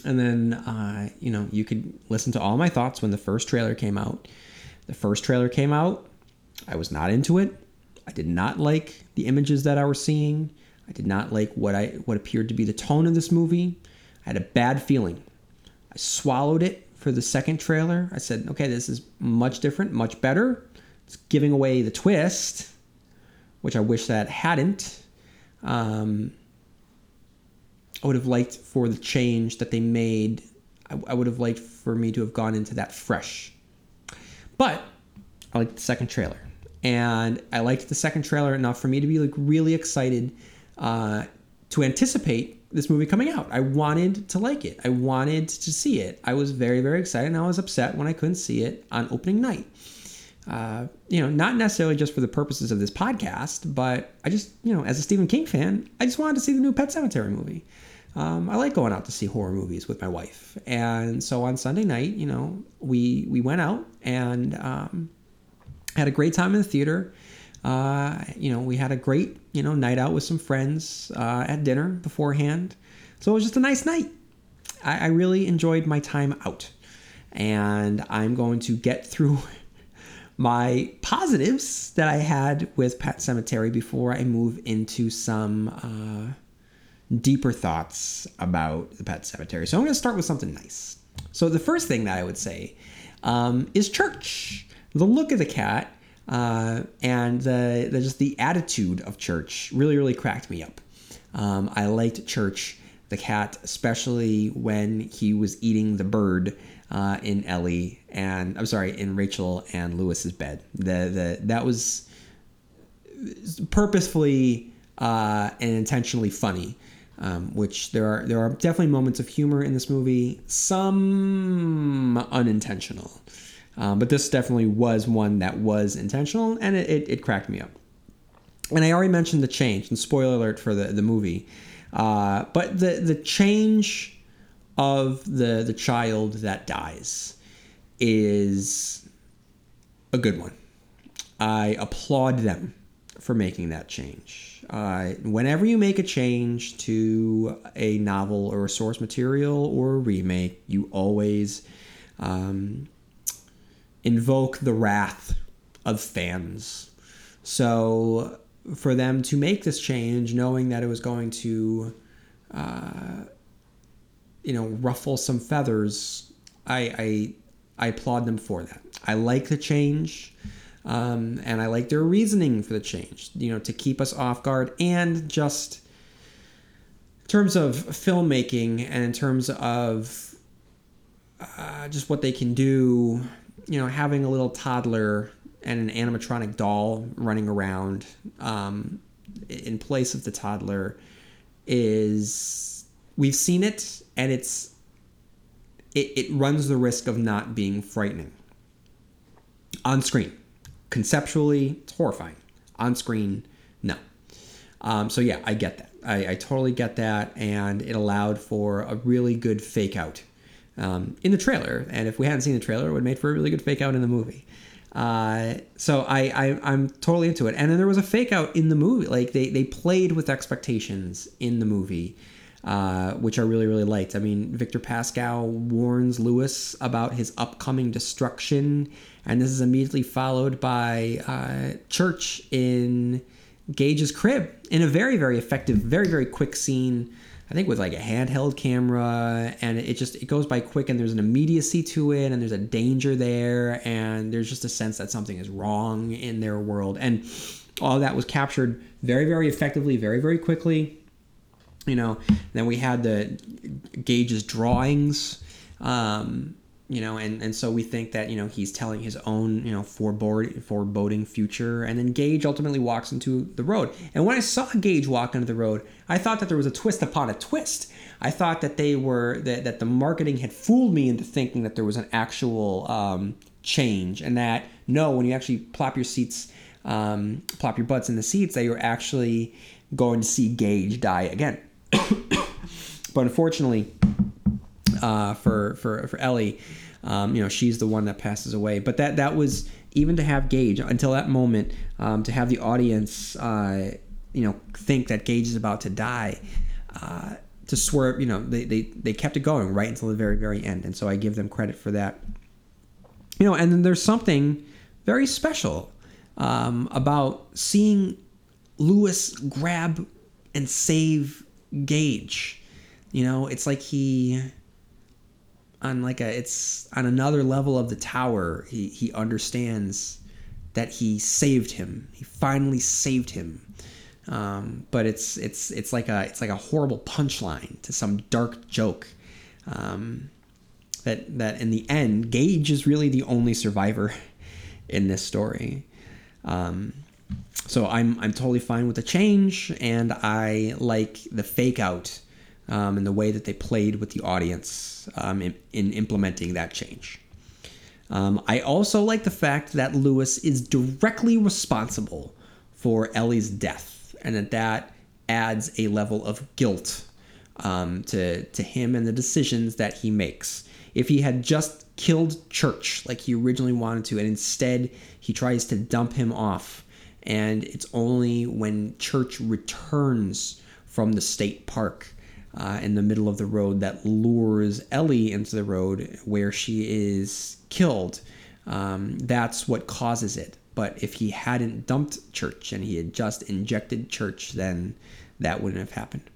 And then, uh, you know, you could listen to all my thoughts when the first trailer came out. The first trailer came out. I was not into it. I did not like the images that I was seeing. I did not like what I what appeared to be the tone of this movie. I had a bad feeling. I swallowed it for the second trailer. I said, okay, this is much different, much better. It's giving away the twist, which I wish that hadn't. Um, I would have liked for the change that they made. I, I would have liked for me to have gone into that fresh. But I liked the second trailer, and I liked the second trailer enough for me to be like really excited uh, to anticipate this movie coming out. I wanted to like it. I wanted to see it. I was very very excited, and I was upset when I couldn't see it on opening night uh, you know, not necessarily just for the purposes of this podcast, but I just, you know, as a Stephen King fan, I just wanted to see the new Pet Sematary movie. um, I like going out to see horror movies with my wife. And so on Sunday night, you know, we we went out and um, had a great time in the theater. Uh, you know, we had a great you know night out with some friends uh, at dinner beforehand. So it was just a nice night. I, I really enjoyed my time out, and I'm going to get through my positives that I had with Pet Sematary before I move into some uh, deeper thoughts about the Pet Sematary. So I'm going to start with something nice. So the first thing that I would say um, is church. The look of the cat uh, and the, the, just the attitude of church really really cracked me up. Um, I liked church, the cat, especially when he was eating the bird. Uh, in Ellie and I'm sorry, in Rachel and Louis's bed. The the that was purposefully uh, and intentionally funny um, which there are there are definitely moments of humor in this movie, some unintentional, um, but this definitely was one that was intentional, and it, it, it, cracked me up. And I already mentioned the change, and spoiler alert for the the movie, uh, but the the change of the the child that dies is a good one. I applaud them for making that change uh, whenever you make a change to a novel or a source material or a remake, you always um, invoke the wrath of fans. So for them to make this change, knowing that it was going to, uh, you know, ruffle some feathers, I, I I applaud them for that. I like the change. Um, and I like their reasoning for the change, you know, to keep us off guard and just in terms of filmmaking and in terms of uh, just what they can do, you know, having a little toddler and an animatronic doll running around um, in place of the toddler is we've seen it and it's it, it runs the risk of not being frightening on screen conceptually, it's horrifying. On screen, no. Um, so yeah, I get that. I, I, totally get that, and it allowed for a really good fake out um, in the trailer. And if we hadn't seen the trailer, it would have made for a really good fake out in the movie. Uh, so I, I am totally into it. And then there was a fake out in the movie. Like they they played with expectations in the movie. Uh, which I really, really liked. I mean, Victor Pascow warns Louis about his upcoming destruction and this is immediately followed by uh, Church in Gage's crib in a very, very effective, very, very quick scene. I think with like a handheld camera, and it just it goes by quick, and there's an immediacy to it, and there's a danger there, and there's just a sense that something is wrong in their world, and all that was captured very, very effectively, very, very quickly. You know, then we had the Gage's drawings. Um, you know, and, and so we think that, you know, he's telling his own, you know, forebode, foreboding future. And then Gage ultimately walks into the road. And when I saw Gage walk into the road, I thought that there was a twist upon a twist. I thought that they were, that, that the marketing had fooled me into thinking that there was an actual um, change and that, no, when you actually plop your seats, um, plop your butts in the seats, that you're actually going to see Gage die again. but unfortunately, uh, for, for, for Ellie, um, you know, she's the one that passes away. But that that was even to have Gage until that moment, um, to have the audience, uh, you know, think that Gage is about to die. Uh, to swerve, you know, they, they, they kept it going right until the very, very end. And so I give them credit for that. You know, and then there's something very special um, about seeing Louis grab and save Gage. You know, it's like he on like a it's on another level of the tower he he understands that he saved him. He finally saved him. Um, but it's it's it's like a it's like a horrible punchline to some dark joke. Um, that that in the end Gage is really the only survivor in this story. Um, so I'm I'm totally fine with the change and I like the fake out um, and the way that they played with the audience um, in, in, implementing that change. Um, I also like the fact that Louis is directly responsible for Ellie's death, and that that adds a level of guilt um, to to him and the decisions that he makes. If he had just killed Church like he originally wanted to, and instead he tries to dump him off, and it's only when Church returns from the state park uh, in the middle of the road that lures Ellie into the road where she is killed. Um, that's what causes it. But if he hadn't dumped Church and he had just injected Church, then that wouldn't have happened.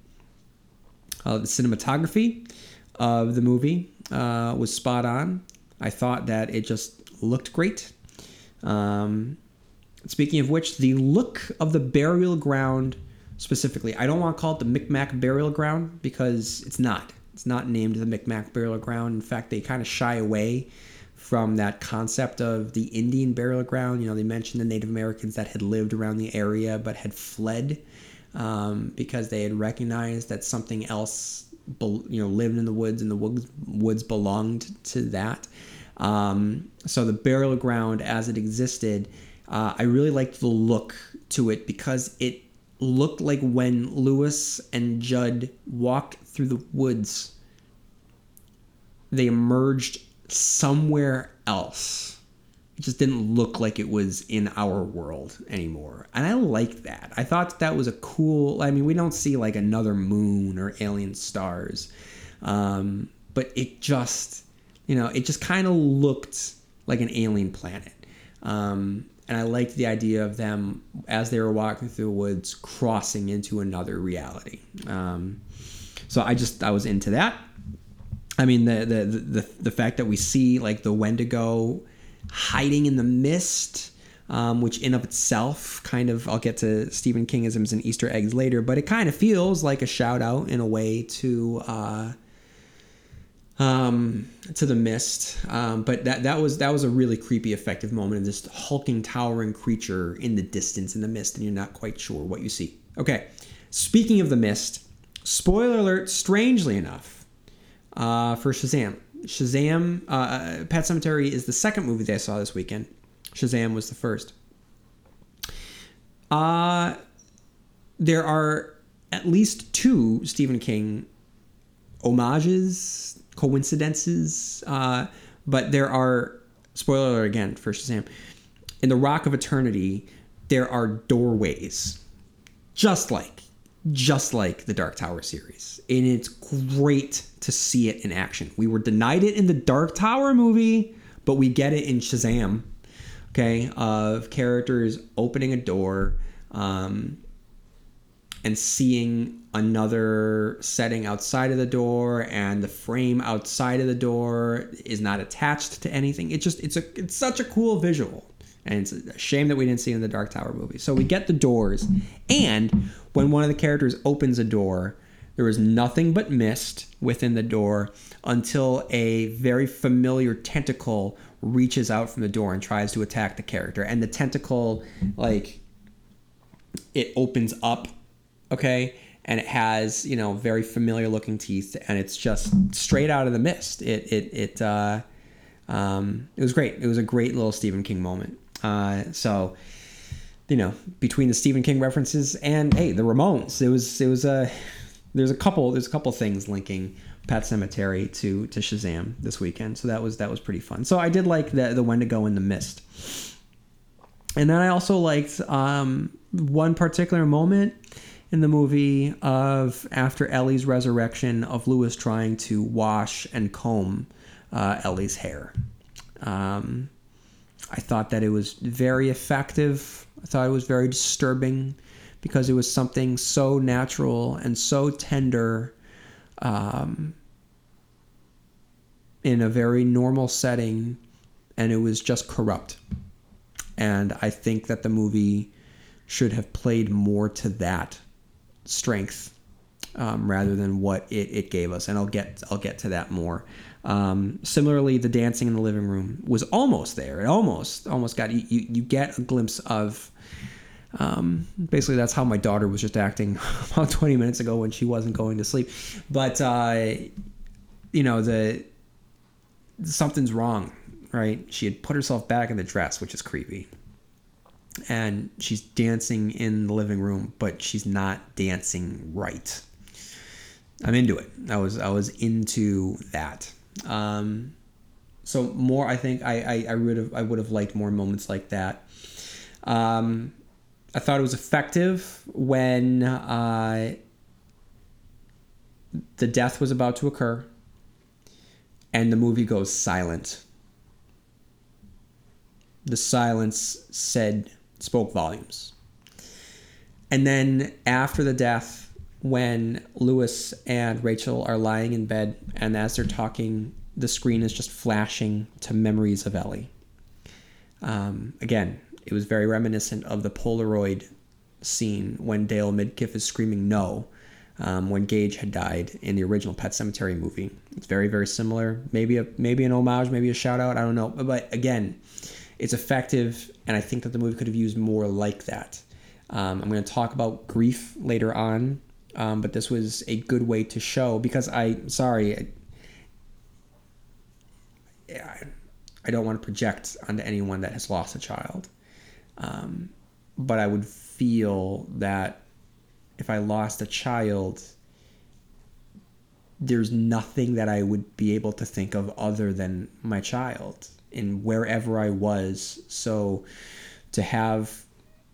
Uh, the cinematography of the movie uh, was spot on. I thought that it just looked great. Um, speaking of which, the look of the burial ground specifically, I don't want to call it the Micmac burial ground because it's not. It's not named the Micmac burial ground. In fact, they kind of shy away from that concept of the Indian burial ground. You know, they mentioned the Native Americans that had lived around the area but had fled um, because they had recognized that something else, you know, lived in the woods and the woods, belonged to that. Um, so the burial ground as it existed, uh, I really liked the look to it because it looked like when Louis and Judd walked through the woods, they emerged somewhere else it just didn't look like it was in our world anymore. And I liked that. I thought that was a cool. I mean, we don't see like another moon or alien stars, um, but it just, you know, it just kind of looked like an alien planet. Um, and I liked the idea of them as they were walking through the woods crossing into another reality. Um, so I just I was into that. I mean the the the the fact that we see like the Wendigo hiding in the mist, um, which in of itself kind of I'll get to Stephen Kingisms and Easter eggs later, but it kind of feels like a shout out in a way to uh, um, to the mist. Um, but that that was that was a really creepy, effective moment of this hulking, towering creature in the distance in the mist, and you're not quite sure what you see. Okay, speaking of the mist, spoiler alert. Strangely enough, uh, for Shazam, Shazam, uh, uh, Pet Sematary is the second movie that I saw this weekend. Shazam was the first. Uh, there are at least two Stephen King homages, coincidences, uh, but there are, spoiler alert again for Shazam, in the Rock of Eternity, there are doorways, just like, just like the Dark Tower series. And it's great to see it in action. We were denied it in the Dark Tower movie, but we get it in Shazam. Okay, of characters opening a door um, and seeing another setting outside of the door, and the frame outside of the door is not attached to anything. It just it's a it's such a cool visual. And it's a shame that we didn't see it in the Dark Tower movie. So we get the doors, and when one of the characters opens a door, there is nothing but mist within the door until a very familiar tentacle reaches out from the door and tries to attack the character. And the tentacle, like, it opens up, okay? And it has, you know, very familiar looking teeth, and it's just straight out of the mist. It, it, it, uh, um, it was great. It was a great little Stephen King moment. Uh, so, you know, between the Stephen King references and hey, the Ramones, it was, it was a, there's a couple there's a couple things linking Pet Sematary to to Shazam this weekend, so that was that was pretty fun. So I did like the the Wendigo in the Mist, and then I also liked um, one particular moment in the movie of after Ellie's resurrection of Louis trying to wash and comb uh, Ellie's hair. Um, I thought that it was very effective. I thought it was very disturbing because it was something so natural and so tender um, in a very normal setting, and it was just corrupt. And I think that the movie should have played more to that strength um, rather than what it, it gave us. And I'll get I'll get to that more. Um, similarly, the dancing in the living room was almost there. It almost almost got you. You, you get a glimpse of um, basically, that's how my daughter was just acting about 20 minutes ago when she wasn't going to sleep. But uh, you know, the something's wrong, right? She had put herself back in the dress, which is creepy, and she's dancing in the living room, but she's not dancing right. I'm into it. I was I was into that. Um, so more, I think I I, I would have I would have liked more moments like that. Um, I thought it was effective when uh, the death was about to occur, and the movie goes silent. The silence said spoke volumes. And then after the death, when Louis and Rachel are lying in bed, and as they're talking, the screen is just flashing to memories of Ellie. Um, again, it was very reminiscent of the Polaroid scene when Dale Midkiff is screaming no um, when Gage had died in the original Pet Sematary movie. It's very, very similar. Maybe a maybe an homage, maybe a shout out. I don't know, but again, it's effective, and I think that the movie could have used more like that. Um, I'm going to talk about grief later on, um, but this was a good way to show because I, sorry, I, I don't want to project onto anyone that has lost a child, um, but I would feel that if I lost a child, there's nothing that I would be able to think of other than my child in wherever I was. So to have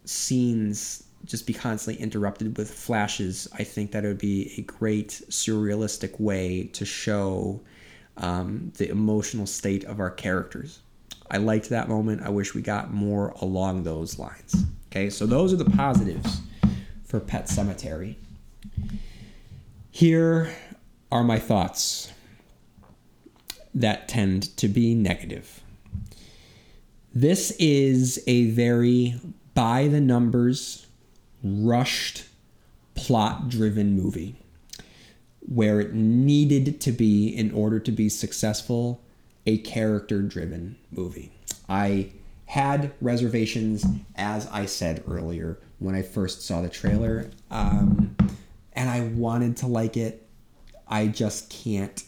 scenes just be constantly interrupted with flashes, I think that it would be a great surrealistic way to show um, the emotional state of our characters. I liked that moment. I wish we got more along those lines. Okay, so those are the positives for Pet Sematary. Here are my thoughts that tend to be negative. This is a very by the numbers, rushed, plot driven movie where it needed to be, in order to be successful, a character driven movie. I had reservations, as I said earlier, when I first saw the trailer, um, and I wanted to like it. I just can't.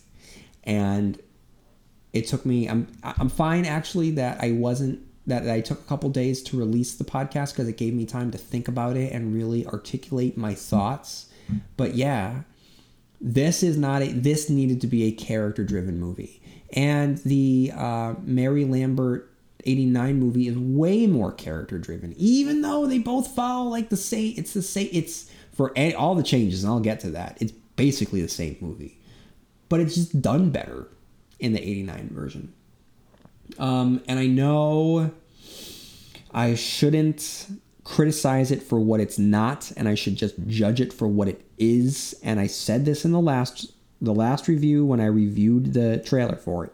And it took me, I'm, I'm fine actually that I wasn't that I took a couple days to release the podcast because it gave me time to think about it and really articulate my thoughts. But yeah, this is not a this needed to be a character driven movie. And the uh, Mary Lambert 89 movie is way more character driven, even though they both follow like the same. It's the same. It's for all the changes, and I'll get to that. It's basically the same movie, but it's just done better in the 89 version. Um, and I know I shouldn't criticize it for what it's not, and I should just judge it for what it is. And I said this in the last the last review when I reviewed the trailer for it.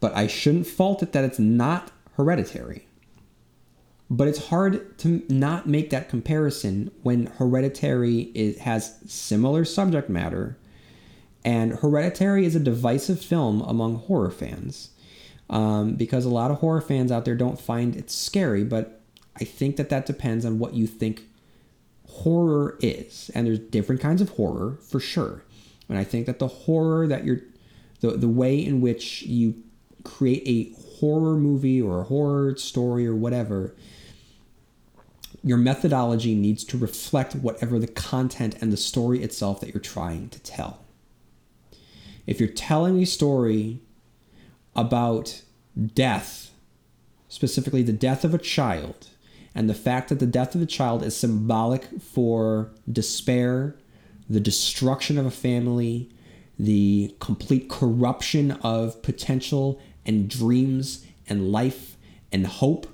But I shouldn't fault it that it's not hereditary. But it's hard to not make that comparison when Hereditary is, has similar subject matter, and Hereditary is a divisive film among horror fans um, because a lot of horror fans out there don't find it scary, but I think that that depends on what you think horror is. And there's different kinds of horror for sure. And I think that the horror that you're, the, the way in which you create a horror movie or a horror story or whatever, your methodology needs to reflect whatever the content and the story itself that you're trying to tell. If you're telling a story about death, specifically the death of a child, and the fact that the death of a child is symbolic for despair, the destruction of a family, the complete corruption of potential and dreams and life and hope,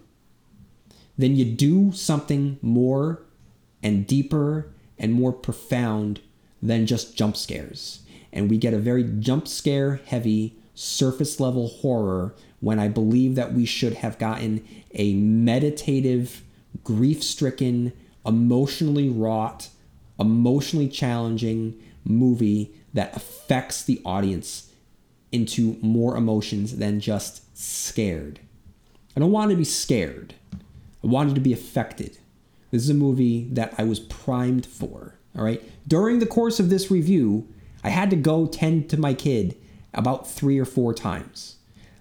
then you do something more and deeper and more profound than just jump scares. And we get a very jump scare heavy surface level horror when I believe that we should have gotten a meditative, grief stricken, emotionally wrought, emotionally challenging movie that affects the audience into more emotions than just scared. I don't want to be scared. I wanted to be affected. This is a movie that I was primed for. All right. During the course of this review, I had to go tend to my kid about three or four times.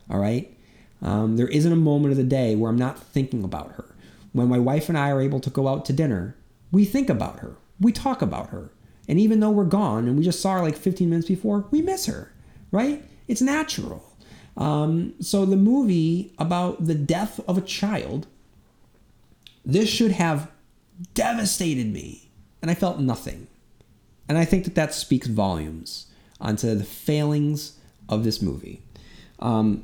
All right? Um, there isn't a moment of the day where I'm not thinking about her. When my wife and I are able to go out to dinner, we think about her. We talk about her. And even though we're gone and we just saw her like 15 minutes before, we miss her, right? It's natural. Um, so the movie about the death of a child, this should have devastated me, and I felt nothing. And I think that that speaks volumes onto the failings of this movie, um,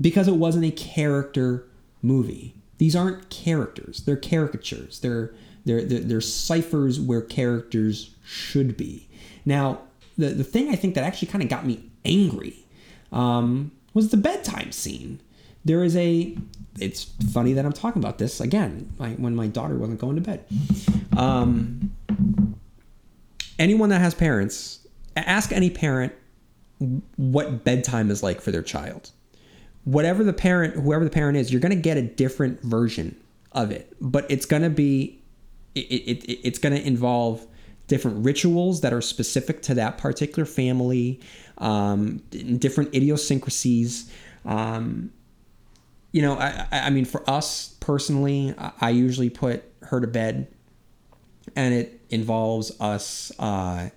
because it wasn't a character movie. These aren't characters; they're caricatures. They're they're they're, they're ciphers where characters should be. Now, the the thing I think that actually kind of got me angry um, was the bedtime scene. There is a. It's funny that I'm talking about this again. My, when my daughter wasn't going to bed. Um, anyone that has parents, ask any parent what bedtime is like for their child. Whatever the parent, whoever the parent is, you're going to get a different version of it, but it's going to be, it, it, it it's going to involve different rituals that are specific to that particular family, um, different idiosyncrasies. Um, you know, I, I mean, for us personally, I usually put her to bed, and it involves us, uh,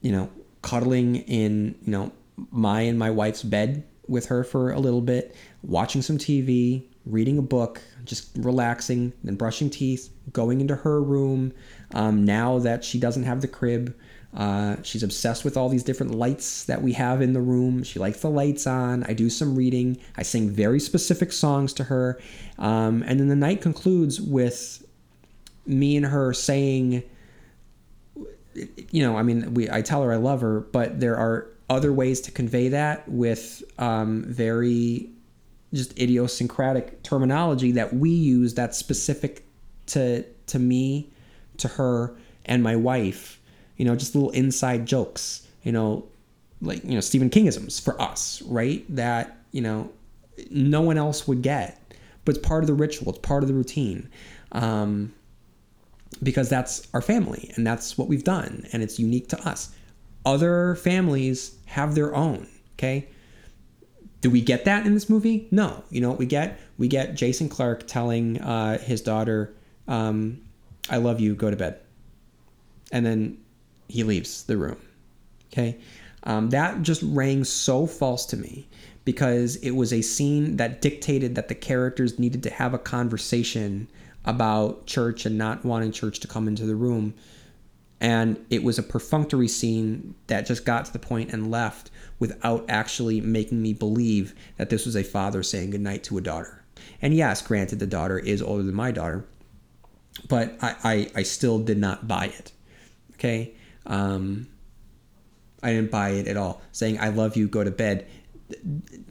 you know, cuddling in, you know, my and my wife's bed with her for a little bit, watching some TV, reading a book, just relaxing, then brushing teeth, going into her room. Um, now that she doesn't have the crib, uh, she's obsessed with all these different lights that we have in the room. She likes the lights on. I do some reading. I sing very specific songs to her. Um, and then the night concludes with me and her saying, you know, I mean, we I tell her I love her, but there are other ways to convey that with um, very just idiosyncratic terminology that we use that's specific to to me, to her, and my wife. You know, just little inside jokes. You know, like you know Stephen Kingisms for us, right? That you know no one else would get, but it's part of the ritual. It's part of the routine. Um, because that's our family and that's what we've done and it's unique to us. Other families have their own, okay? Do we get that in this movie? No. You know what we get? We get Jason Clarke telling uh, his daughter, um, I love you, go to bed. And then he leaves the room. Okay? Um, that just rang so false to me because it was a scene that dictated that the characters needed to have a conversation about church and not wanting church to come into the room. And it was a perfunctory scene that just got to the point and left without actually making me believe that this was a father saying goodnight to a daughter. And yes, granted, the daughter is older than my daughter, but I, I, I still did not buy it. Okay? Um, I didn't buy it at all. Saying, I love you, go to bed.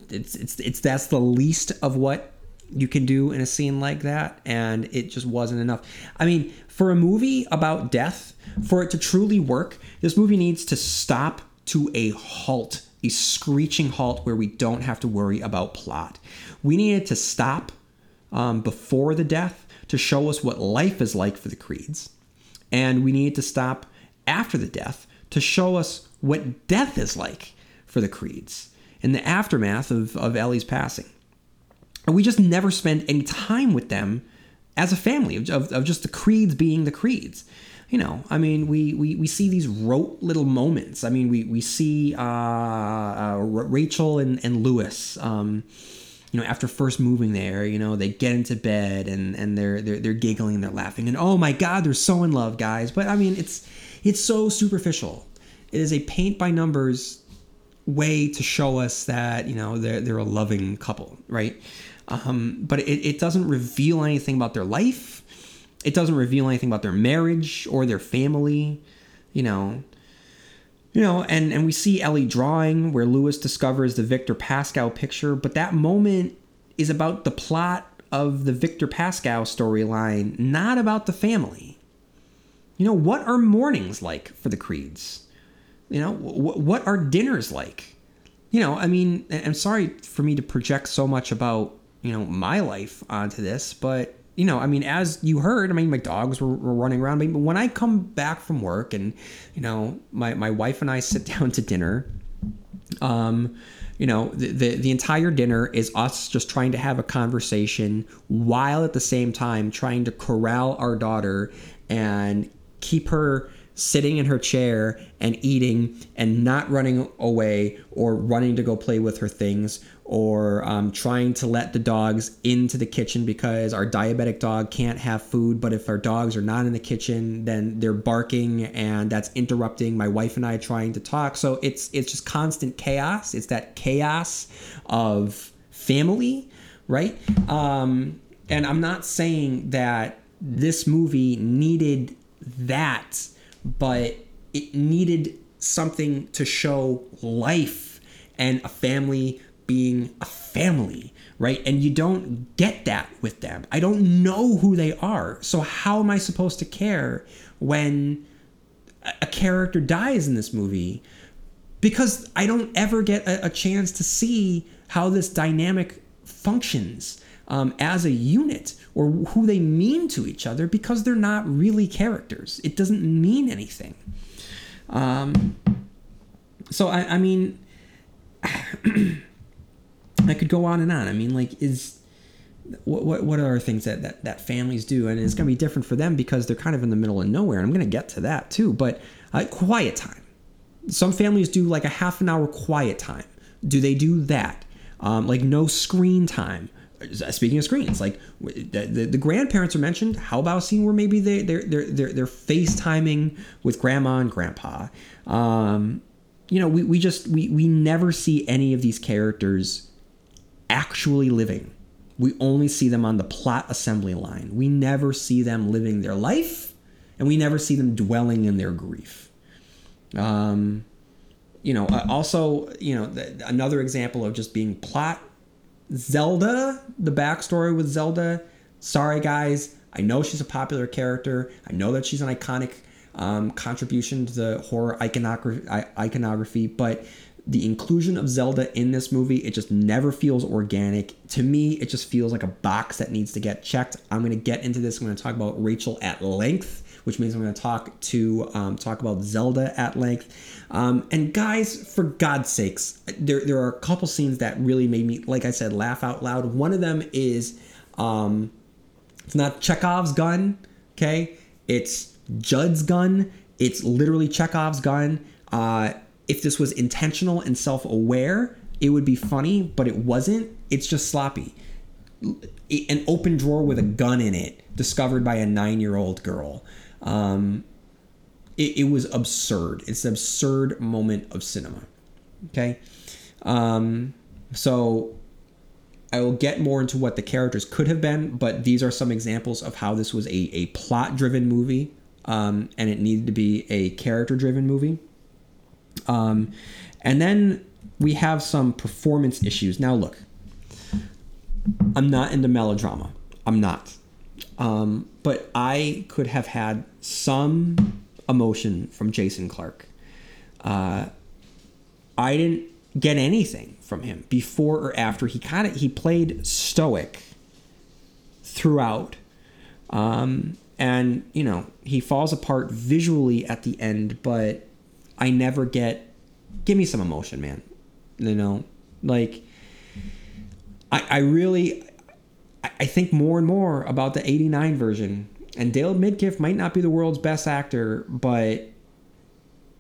It's, it's, it's, that's the least of what you can do in a scene like that and it just wasn't enough. I mean for a movie about death for it to truly work this movie needs to stop to a halt a screeching halt where we don't have to worry about plot. We needed to stop um, before the death to show us what life is like for the creeds. And we needed to stop after the death to show us what death is like for the creeds. In the aftermath of, of ellie's passing and we just never spend any time with them as a family of, of, of, just the creeds being the creeds. You know i mean we we, we see these rote little moments. I mean we we see uh, uh, rachel and, and louis um, you know after first moving there you know they get into bed and and they're they're, they're giggling and they're laughing and oh my god they're so in love guys. But i mean it's it's so superficial. It is a paint by numbers way to show us that you know they're, they're a loving couple right um, but it, it doesn't reveal anything about their life. It doesn't reveal anything about their marriage or their family. You know, you know, and and we see Ellie drawing where Louis discovers the Victor Pascow picture, but that moment is about the plot of the Victor Pascow storyline, not about the family. You know, what are mornings like for the Creeds? You know, wh- what are dinners like? You know, I mean, I'm sorry for me to project so much about you know my life onto this but you know i mean as you heard i mean my dogs were, were running around but when i come back from work and you know my, my wife and i sit down to dinner um you know the, the, the entire dinner is us just trying to have a conversation while at the same time trying to corral our daughter and keep her sitting in her chair and eating and not running away or running to go play with her things or um, trying to let the dogs into the kitchen because our diabetic dog can't have food. But if our dogs are not in the kitchen, then they're barking and that's interrupting my wife and I trying to talk. So it's it's just constant chaos. It's that chaos of family, right? Um, and I'm not saying that this movie needed that, but it needed something to show life and a family being a family, right? And you don't get that with them. I don't know who they are. So how am I supposed to care when a character dies in this movie? Because I don't ever get a, a chance to see how this dynamic functions um, as a unit or who they mean to each other because they're not really characters. It doesn't mean anything. Um, so I, I mean, I could go on and on. I mean, like, is what what, what are things that, that that families do, and it's gonna be different for them because they're kind of in the middle of nowhere. And I'm gonna get to that too. But uh, quiet time. Some families do like a half an hour quiet time. Do they do that? Um, like no screen time. Speaking of screens, like the, the, the, grandparents are mentioned. How about a scene where maybe they they're they're they're, they're FaceTiming with grandma and grandpa? Um, you know, we, we just we we never see any of these characters actually living. We only see them on the plot assembly line. We never see them living their life, and we never see them dwelling in their grief. Um, you know, uh, also, you know, another example of just being plot. Zelda, the backstory with Zelda. Sorry, guys. I know she's a popular character. I know that she's an iconic um, contribution to the horror iconography, iconography, but the inclusion of Zelda in this movie, it just never feels organic. To me, it just feels like a box that needs to get checked. I'm going to get into this. I'm going to talk about Rachel at length, which means I'm going to talk to um, talk about Zelda at length. Um, and guys, for God's sakes, there there are a couple scenes that really made me, like I said, laugh out loud. One of them is, um, it's not Chekhov's gun, okay? It's Judd's gun. It's literally Chekhov's gun. Uh, if this was intentional and self aware, it would be funny, but it wasn't. It's just sloppy. An open drawer with a gun in it, discovered by a nine year old girl. Um, it, it, was absurd. It's an absurd moment of cinema. Okay. Um, so I will get more into what the characters could have been, but these are some examples of how this was a, a plot driven movie um, and it needed to be a character driven movie. Um, and then we have some performance issues. Now, look, I'm not into melodrama. I'm not. Um, but I could have had some emotion from Jason Clarke. Uh, I didn't get anything from him before or after. He kind of he played stoic throughout, um, and you know he falls apart visually at the end, but I never get. Give me some emotion, man. You know, like I, I really, I think more and more about the '89 version. And Dale Midkiff might not be the world's best actor, but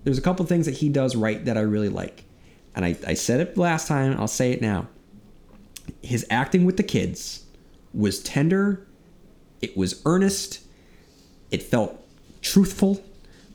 there's a couple things that he does right that I really like. And I, I said it last time, I'll say it now. His acting with the kids was tender, it was earnest, it felt truthful,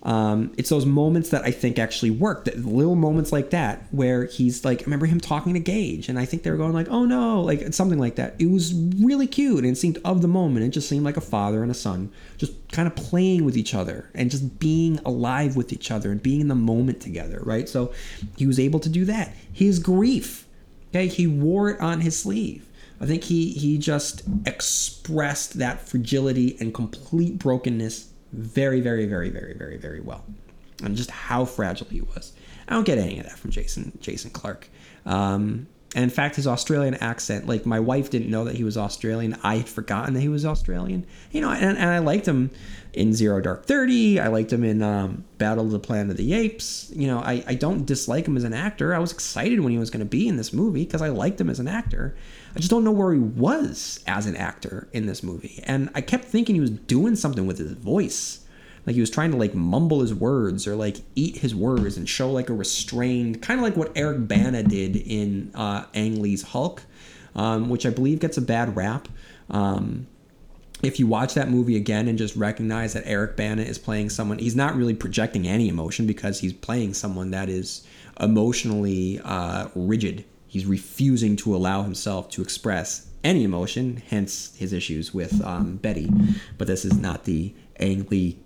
um, it's those moments that I think actually work. That little moments like that where he's like, I remember him talking to Gage, and I think they were going like, "Oh no," like something like that. It was really cute, and it seemed of the moment. It just seemed like a father and a son just kind of playing with each other and just being alive with each other and being in the moment together, right? So he was able to do that. His grief, okay, he wore it on his sleeve. I think he he just expressed that fragility and complete brokenness very, very, very, very, very, very well, and just how fragile he was. I don't get any of that from Jason Jason Clarke. Um, and in fact, his Australian accent, like my wife didn't know that he was Australian. I had forgotten that he was Australian. You know, and, and I liked him in Zero Dark Thirty. I liked him in um, Battle of the Planet of the Apes. You know, I, I don't dislike him as an actor. I was excited when he was going to be in this movie because I liked him as an actor. I just don't know where he was as an actor in this movie. And I kept thinking he was doing something with his voice. Like he was trying to like mumble his words or like eat his words and show like a restrained kind of like what Eric Bana did in uh, Ang Lee's Hulk, um, which I believe gets a bad rap. Um, if you watch that movie again and just recognize that Eric Bana is playing someone, he's not really projecting any emotion because he's playing someone that is emotionally uh, rigid. He's refusing to allow himself to express any emotion, hence his issues with um, Betty. But this is not the Ang Lee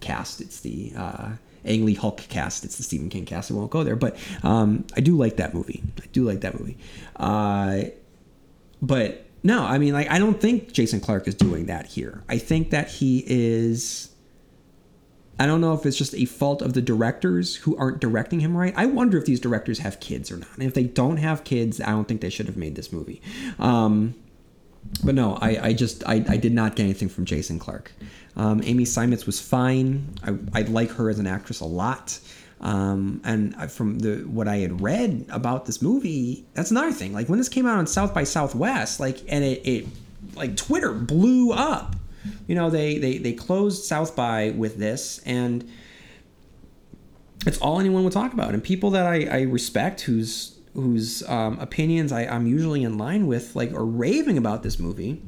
cast, it's the uh, Ang Lee Hulk cast, it's the Stephen King cast. I won't go there. But um, I do like that movie. I do like that movie. Uh, but no, I mean, like, I don't think Jason Clarke is doing that here. I think that he is. I don't know if it's just a fault of the directors who aren't directing him right. I wonder if these directors have kids or not. And if they don't have kids, I don't think they should have made this movie. Um, but no, I, I just I, I did not get anything from Jason Clarke. Um, Amy Seimetz was fine. I, I like her as an actress a lot. Um, and from the what I had read about this movie, that's another thing. Like when this came out on South by Southwest, like and it, it like Twitter blew up. You know, they they they closed South by with this, and it's all anyone would talk about. And people that I, I respect, whose whose um, opinions I, I'm usually in line with, like are raving about this movie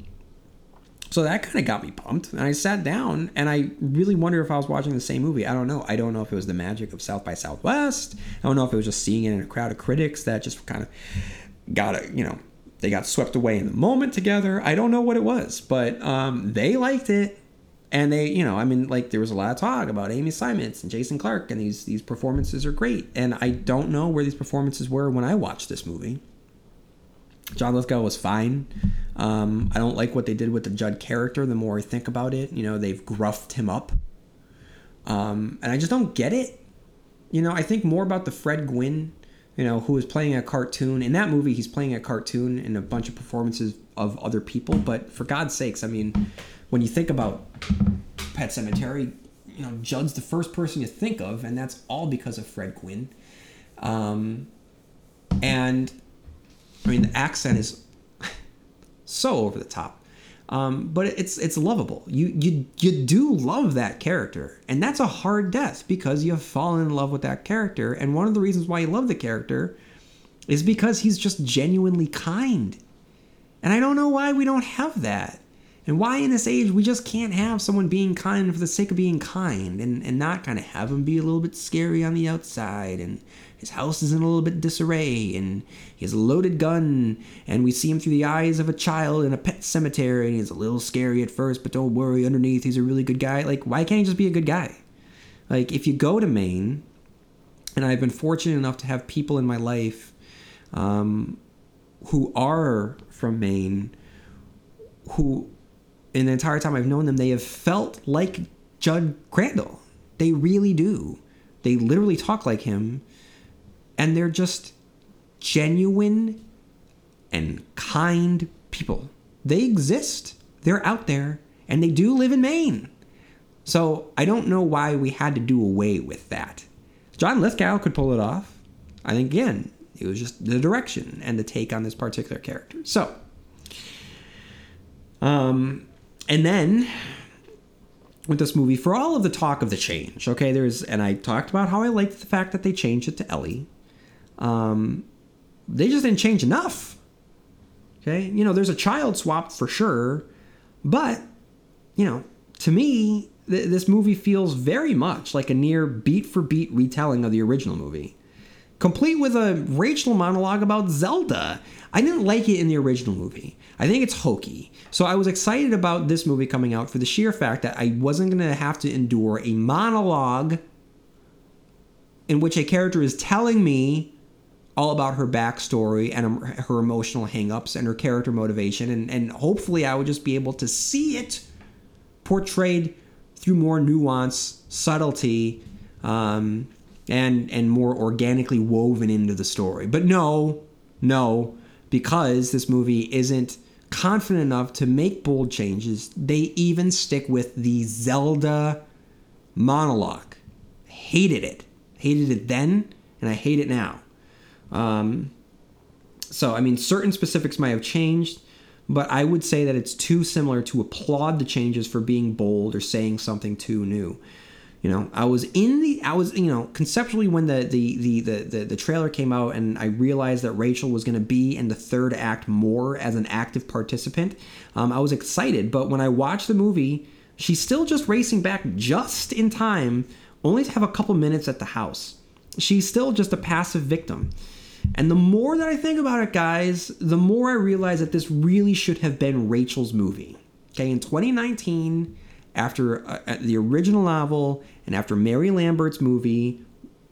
so that kind of got me pumped. And I sat down and I really wonder if I was watching the same movie. I don't know. I don't know if it was the magic of South by Southwest. I don't know if it was just seeing it in a crowd of critics that just kind of got it, you know, they got swept away in the moment together. I don't know what it was, but um, they liked it. And they, you know, I mean, like there was a lot of talk about Amy Seimetz and Jason Clarke, and these these performances are great. And I don't know where these performances were when I watched this movie. John Lithgow was fine. Um, I don't like what they did with the Judd character. The more I think about it, you know, they've gruffed him up, um, and I just don't get it. You know, I think more about the Fred Gwynne, you know, who is playing a cartoon. In that movie, he's playing a cartoon in a bunch of performances of other people. But for God's sakes, I mean, when you think about Pet Sematary, you know, Judd's the first person you think of, and that's all because of Fred Gwynne. Um, and I mean, the accent is so over the top. Um, but it's it's lovable. You you you do love that character, and that's a hard death because you have fallen in love with that character. And one of the reasons why you love the character is because he's just genuinely kind. And I don't know why we don't have that. And why in this age we just can't have someone being kind for the sake of being kind and, and not kind of have him be a little bit scary on the outside and his house is in a little bit disarray and he has a loaded gun and we see him through the eyes of a child in a pet cemetery and he's a little scary at first but don't worry underneath he's a really good guy. Like why can't he just be a good guy? Like if you go to maine and i've been fortunate enough to have people in my life um, who are from maine who in the entire time i've known them they have felt like judd crandall they really do they literally talk like him and they're just genuine and kind people. They exist. They're out there and they do live in Maine. So I don't know why we had to do away with that. John Lithgow could pull it off. I think again, it was just the direction and the take on this particular character. So, um, and then with this movie, for all of the talk of the change, okay, there's, and I talked about how I liked the fact that they changed it to Ellie. Um, they just didn't change enough. Okay, you know, there's a child swap for sure, but you know, to me, th- this movie feels very much like a near beat for beat retelling of the original movie, complete with a Rachel monologue about Zelda. I didn't like it in the original movie. I think it's hokey. So I was excited about this movie coming out for the sheer fact that I wasn't going to have to endure a monologue in which a character is telling me all about her backstory and her emotional hangups and her character motivation. And, and hopefully, I would just be able to see it portrayed through more nuance, subtlety, um, and and more organically woven into the story. But no, no, because this movie isn't confident enough to make bold changes, they even stick with the Zelda monologue. Hated it. Hated it then, and I hate it now. Um, so, I mean, certain specifics might have changed, but I would say that it's too similar to applaud the changes for being bold or saying something too new. You know i was in the i was you know conceptually when the the the the, the, the trailer came out and i realized that rachel was going to be in the third act more as an active participant um, i was excited. But when i watched the movie she's still just racing back just in time only to have a couple minutes at the house. She's still just a passive victim. And the more that i think about it guys the more i realize that this really should have been rachel's movie. Okay in 2019 after uh, the original novel and after Mary Lambert's movie,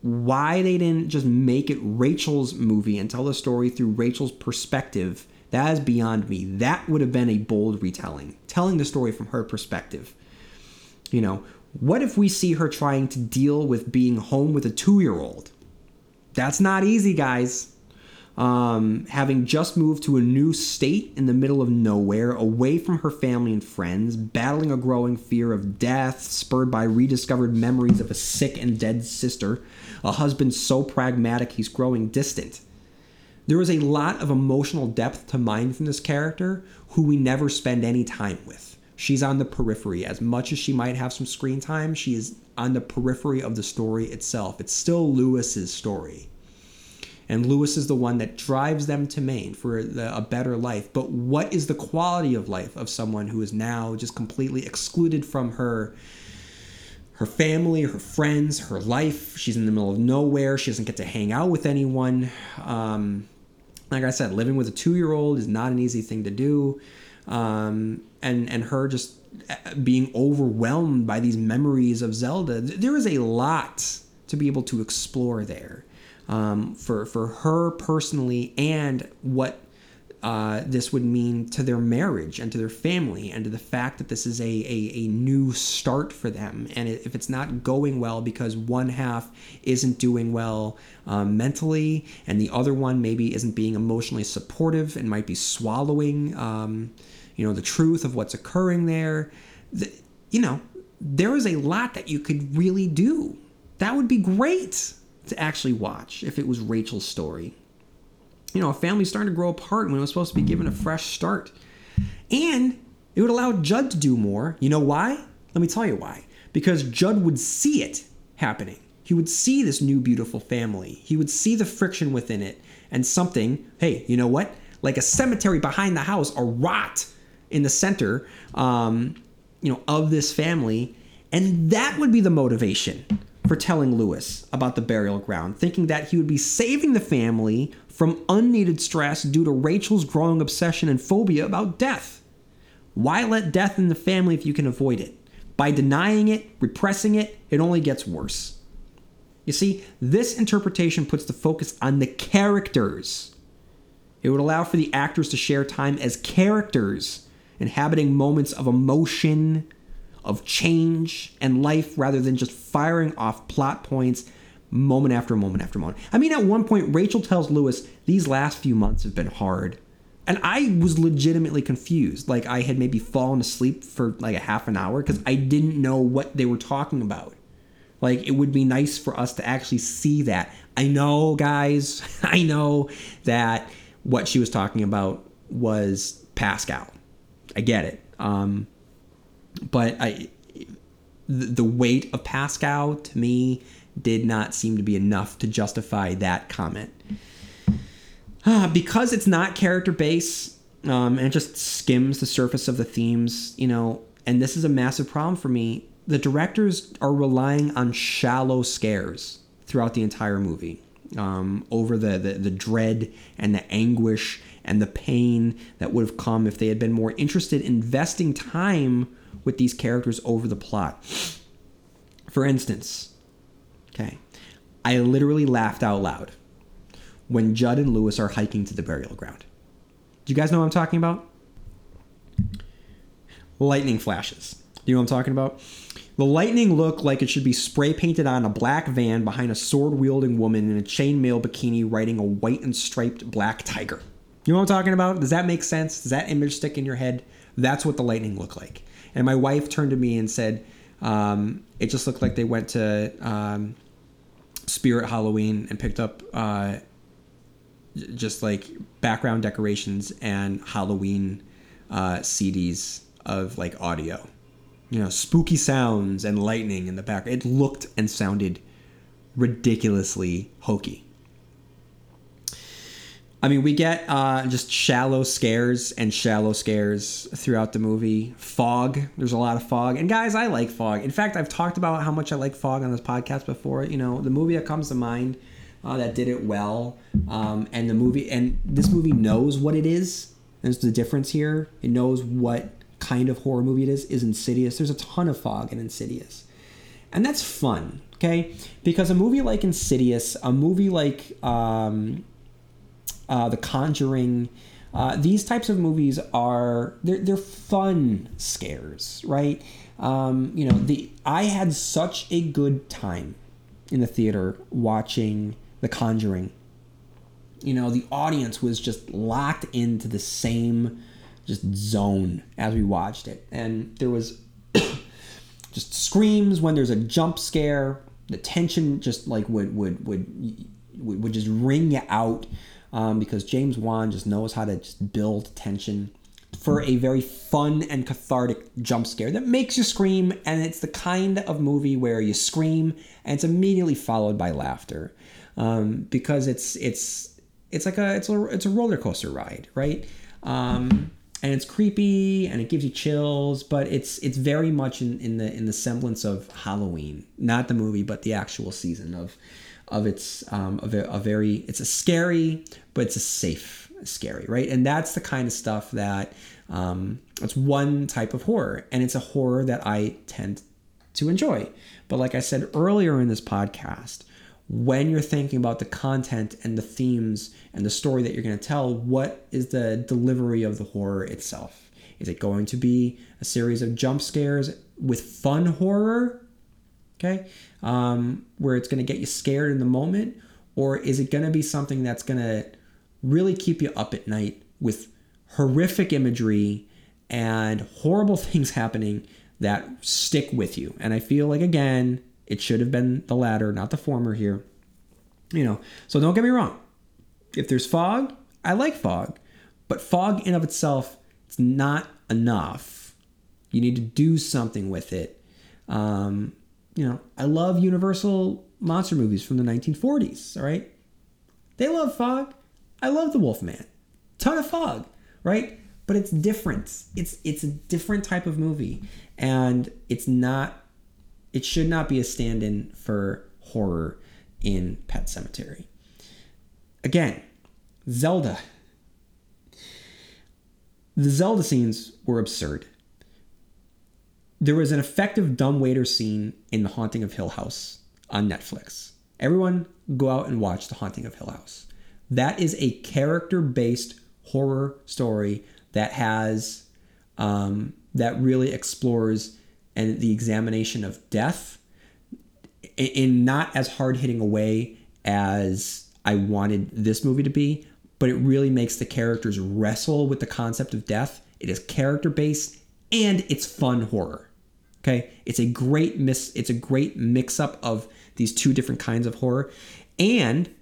why they didn't just make it Rachel's movie and tell the story through Rachel's perspective, that is beyond me. That would have been a bold retelling, telling the story from her perspective. You know, what if we see her trying to deal with being home with a two year old? That's not easy, guys um, having just moved to a new state in the middle of nowhere, away from her family and friends, battling a growing fear of death, spurred by rediscovered memories of a sick and dead sister, a husband so pragmatic he's growing distant. There is a lot of emotional depth to mine from this character, who we never spend any time with. She's on the periphery. As much as she might have some screen time, she is on the periphery of the story itself. It's still Louis's story and Louis is the one that drives them to Maine for the, a better life. But what is the quality of life of someone who is now just completely excluded from her? Her family, her friends, her life. She's in the middle of nowhere. She doesn't get to hang out with anyone. Um, like I said, living with a two-year-old is not an easy thing to do, um, and and her just uh, being overwhelmed by these memories of Zelda. There is a lot to be able to explore there um, for for her personally and what uh, this would mean to their marriage and to their family and to the fact that this is a, a, a new start for them. And if it's not going well because one half isn't doing well um, mentally and the other one maybe isn't being emotionally supportive and might be swallowing, um, you know, the truth of what's occurring there, the, you know, there is a lot that you could really do. That would be great to actually watch if it was Rachel's story. You know, a family starting to grow apart when it was supposed to be given a fresh start. And it would allow Judd to do more. You know why? Let me tell you why. Because Judd would see it happening. He would see this new beautiful family. He would see the friction within it and something, hey, you know what? Like a cemetery behind the house, a rot in the center, um, you know, of this family. And that would be the motivation for telling Louis about the burial ground, thinking that he would be saving the family from unneeded stress due to Rachel's growing obsession and phobia about death. Why let death in the family if you can avoid it? By denying it, repressing it, it only gets worse. You see, this interpretation puts the focus on the characters. It would allow for the actors to share time as characters, inhabiting moments of emotion, of change and life rather than just firing off plot points moment after moment after moment. I mean, at one point, Rachel tells Louis, These last few months have been hard. And I was legitimately confused. Like, I had maybe fallen asleep for like a half an hour because I didn't know what they were talking about. Like, it would be nice for us to actually see that. I know, guys, I know that what she was talking about was Pascow. I get it. Um, but I, the weight of Pascow to me did not seem to be enough to justify that comment. Uh, because it's not character based um, and it just skims the surface of the themes, you know, and this is a massive problem for me. The directors are relying on shallow scares throughout the entire movie um, over the, the, the dread and the anguish and the pain that would have come if they had been more interested in investing time with these characters over the plot. For instance, okay, I literally laughed out loud when Judd and Louis are hiking to the burial ground. Do you guys know what I'm talking about? Lightning flashes. Do you know what I'm talking about? The lightning looked like it should be spray painted on a black van behind a sword wielding woman in a chainmail bikini riding a white and striped black tiger. You know what I'm talking about? Does that make sense? Does that image stick in your head? That's what the lightning looked like. And my wife turned to me and said, um, it just looked like they went to um, Spirit Halloween and picked up uh, just like background decorations and Halloween uh, CDs of like audio. you know, spooky sounds and lightning in the back. It looked and sounded ridiculously hokey. I mean, we get uh, just shallow scares and shallow scares throughout the movie. Fog, there's a lot of fog. And guys, I like fog. In fact, I've talked about how much I like fog on this podcast before. You know, the movie that comes to mind uh, that did it well, um, and the movie, and this movie knows what it is. There's the difference here. It knows what kind of horror movie it is. Is Insidious. There's a ton of fog in Insidious, and that's fun. Okay, because a movie like Insidious, a movie like um, uh, The Conjuring. Uh, these types of movies are they're, they're fun scares, right? Um, you know, the I had such a good time in the theater watching The Conjuring. You know, the audience was just locked into the same just zone as we watched it, and there was just screams when there's a jump scare. The tension just like would would would would, would just ring you out um, because James Wan just knows how to just build tension for a very fun and cathartic jump scare that makes you scream. And it's the kind of movie where you scream and it's immediately followed by laughter um, because it's it's it's like a it's a it's a roller coaster ride right? Um, and it's creepy and it gives you chills but it's it's very much in, in the in the semblance of Halloween not the movie but the actual season of of its um, a, a very it's a scary but it's a safe scary right? And that's the kind of stuff that um, it's one type of horror and it's a horror that i tend to enjoy. But like i said earlier in this podcast when you're thinking about the content and the themes and the story that you're going to tell what is the delivery of the horror itself? Is it going to be a series of jump scares with fun horror? Okay um, where it's going to get you scared in the moment? Or is it going to be something that's going to really keep you up at night with horrific imagery and horrible things happening that stick with you. And I feel like, again, it should have been the latter, not the former here. You know, so don't get me wrong. If there's fog, I like fog, but fog in of itself, it's not enough. You need to do something with it. Um, you know, I love Universal monster movies from the 1940s. All right, they love fog. I love the Wolfman. Ton of fog, right? But it's different. It's it's a different type of movie, and it's not. It should not be a stand-in for horror in Pet Sematary. Again, Zelda. The Zelda scenes were absurd. There was an effective dumbwaiter scene in The Haunting of Hill House on Netflix. Everyone go out and watch The Haunting of Hill House. That is a character based horror story that has um, that really explores and the examination of death in not as hard hitting a way as I wanted this movie to be, but it really makes the characters wrestle with the concept of death. It is character based and it's fun horror. Okay, it's a great miss. It's a great mix up of these two different kinds of horror, and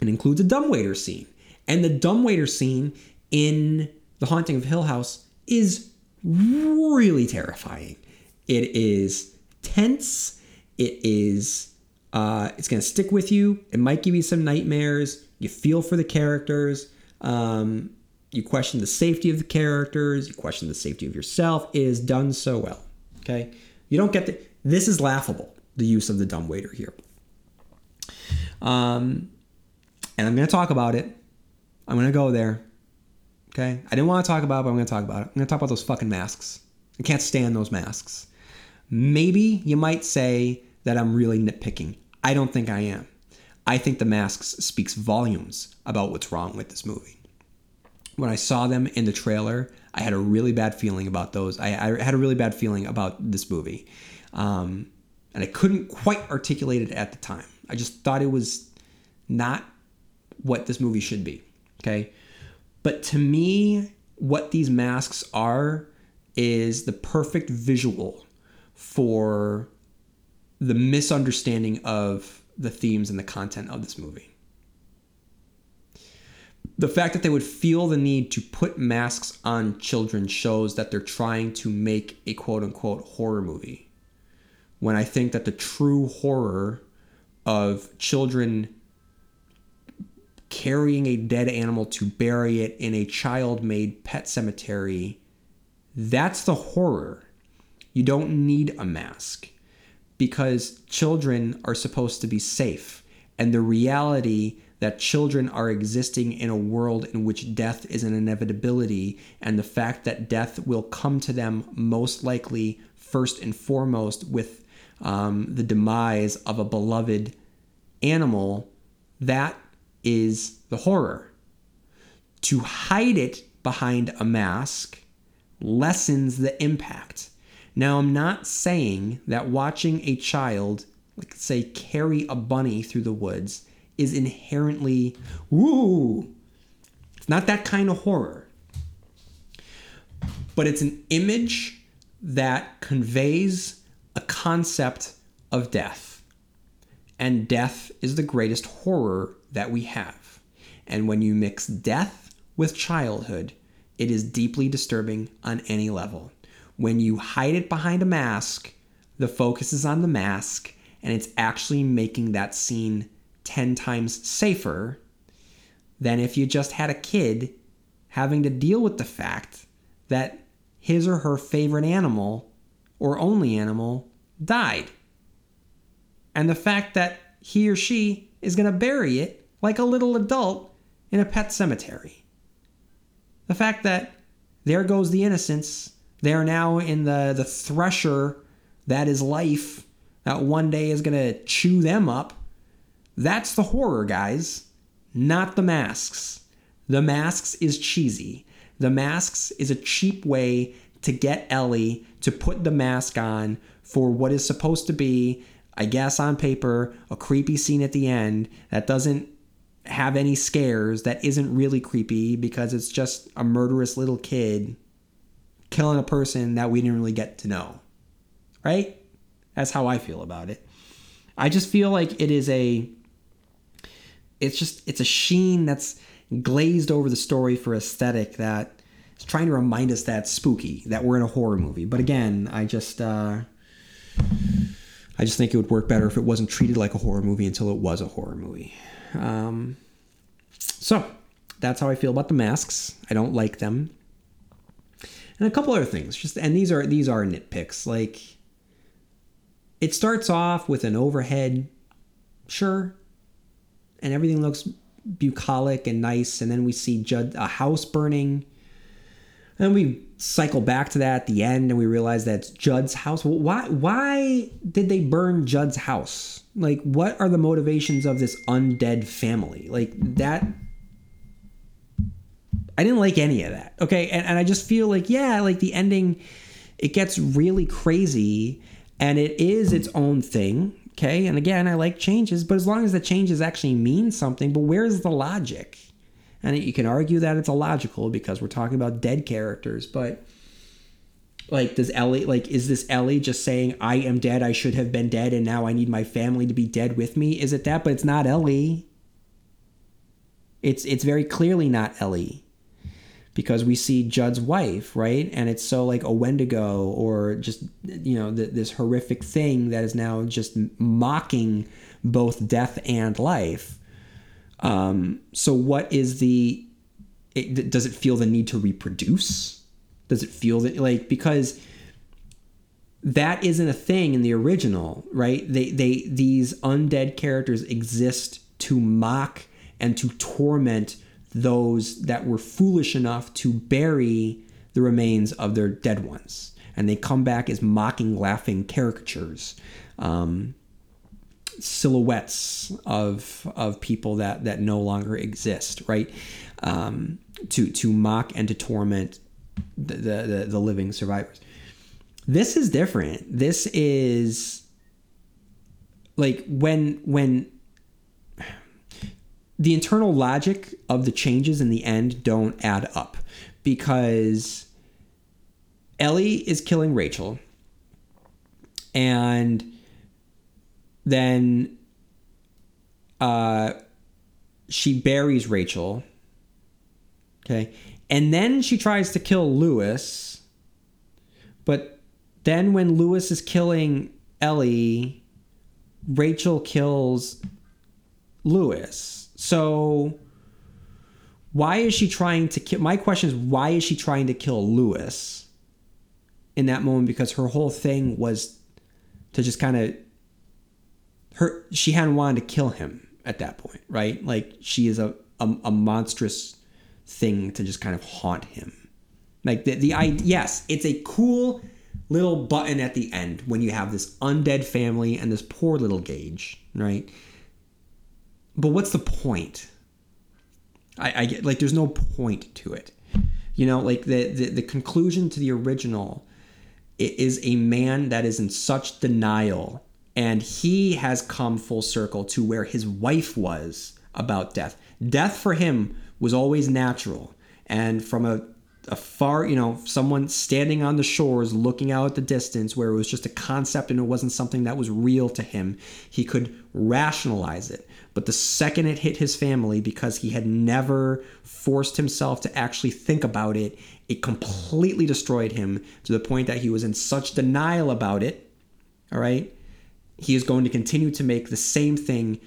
it includes a dumbwaiter scene. And the dumbwaiter scene in The Haunting of Hill House is really terrifying. It is tense. It is. Uh, it's gonna stick with you. It might give you some nightmares. You feel for the characters. Um, you question the safety of the characters. You question the safety of yourself. It is done so well. Okay, you don't get the. This is laughable. The use of the dumbwaiter here. Um, and I'm going to talk about it. I'm going to go there. Okay? I didn't want to talk about it, but I'm going to talk about it. I'm going to talk about those fucking masks. I can't stand those masks. Maybe you might say that I'm really nitpicking. I don't think I am. I think the masks speaks volumes about what's wrong with this movie. When I saw them in the trailer, I had a really bad feeling about those. I, I had a really bad feeling about this movie. Um, and I couldn't quite articulate it at the time. I just thought it was not what this movie should be. Okay. But to me, what these masks are is the perfect visual for the misunderstanding of the themes and the content of this movie. the fact that they would feel the need to put masks on children shows that they're trying to make a quote unquote horror movie. When I think that the true horror of children carrying a dead animal to bury it in a child made pet cemetery, that's the horror. You don't need a mask because children are supposed to be safe. And the reality that children are existing in a world in which death is an inevitability, and the fact that death will come to them most likely, first and foremost, with um, the demise of a beloved animal, that is the horror. To hide it behind a mask lessens the impact. Now, I'm not saying that watching a child, like say, carry a bunny through the woods is inherently, woo. It's not that kind of horror. But it's an image that conveys a concept of death. And death is the greatest horror that we have. And when you mix death with childhood, it is deeply disturbing on any level. When you hide it behind a mask, the focus is on the mask, and it's actually making that scene 10 times safer than if you just had a kid having to deal with the fact that his or her favorite animal or only animal died. And the fact that he or she is going to bury it like a little adult in a pet cemetery. The fact that there goes the innocence. They are now in the, the thresher that is life that one day is going to chew them up that's the horror, guys, not the masks. The masks is cheesy. The masks is a cheap way to get Ellie to put the mask on for what is supposed to be, I guess on paper, a creepy scene at the end that doesn't have any scares, that isn't really creepy because it's just a murderous little kid killing a person that we didn't really get to know. Right? That's how I feel about it. I just feel like it is a it's just it's a sheen that's glazed over the story for aesthetic that is trying to remind us that spooky that we're in a horror movie but again i just uh i just think it would work better if it wasn't treated like a horror movie until it was a horror movie um so that's how i feel about the masks i don't like them and a couple other things just and these are these are nitpicks like it starts off with an overhead sure and everything looks bucolic and nice. And then we see Judd a house burning. And we cycle back to that at the end, and we realize that's Judd's house. Why? Why did they burn Judd's house? Like, what are the motivations of this undead family? Like that. I didn't like any of that. Okay, and, and I just feel like yeah, like the ending, it gets really crazy, and it is its own thing. Okay, and again, I like changes, but as long as the changes actually mean something, but where's the logic? And you can argue that it's illogical because we're talking about dead characters, but like does Ellie like is this Ellie just saying I am dead, I should have been dead and now I need my family to be dead with me? Is it that? But it's not Ellie. It's it's very clearly not Ellie because we see Judd's wife, right? And it's so like a Wendigo or just, you know, th- this horrific thing that is now just mocking both death and life. Um, so, what is the, it, does it feel the need to reproduce? Does it feel that, like, because that isn't a thing in the original, right? They, they, these undead characters exist to mock and to torment those that were foolish enough to bury the remains of their dead ones. And they come back as mocking, laughing caricatures, um, silhouettes of, of people that, that no longer exist, right? Um, to, to mock and to torment the, the, the living survivors. This is different. This is like when when the internal logic of the changes in the end don't add up because Ellie is killing Rachel and then uh, she buries Rachel Okay. And then she tries to kill Louis. But then when Louis is killing Ellie, Rachel kills Louis. So why is she trying to kill my question is why is she trying to kill Louis in that moment because her whole thing was to just kind of her she hadn't wanted to kill him at that point, right? Like she is a a, a monstrous thing to just kind of haunt him. Like the the I yes, it's a cool little button at the end when you have this undead family and this poor little Gage, right? But what's the point? I, I get like there's no point to it. You know, like the, the the conclusion to the original is a man that is in such denial and he has come full circle to where his wife was about death. Death for him was always natural. And from a, a far, you know, someone standing on the shores looking out at the distance where it was just a concept and it wasn't something that was real to him, he could rationalize it. But the second it hit his family, because he had never forced himself to actually think about it, it completely destroyed him to the point that he was in such denial about it. All right. He is going to continue to make the same thing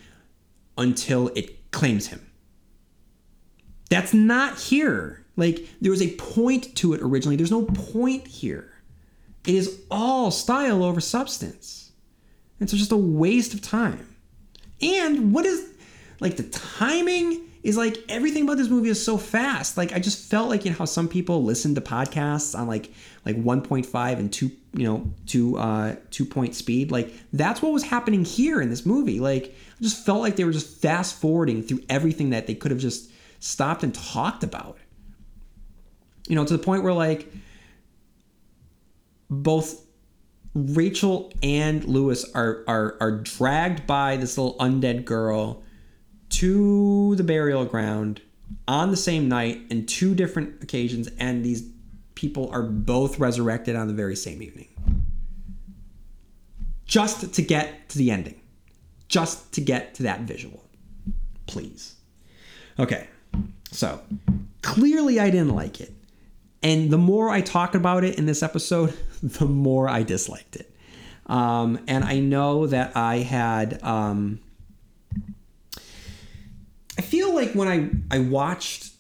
until it claims him. That's not here. Like, there was a point to it originally. There's no point here. It is all style over substance. And so it's just a waste of time. And what is, like, the timing is like everything about this movie is so fast. Like, I just felt like, you know, how some people listen to podcasts on like, like 1.5 and 2, you know, to uh, 2 point speed. Like, that's what was happening here in this movie. Like, I just felt like they were just fast forwarding through everything that they could have just stopped and talked about. You know, to the point where like both Rachel and Louis are are are dragged by this little undead girl to the burial ground on the same night in two different occasions and these people are both resurrected on the very same evening. Just to get to the ending. Just to get to that visual. Please. Okay. So clearly, I didn't like it. And the more I talk about it in this episode, the more I disliked it. Um, and I know that I had. Um, I feel like when I, I watched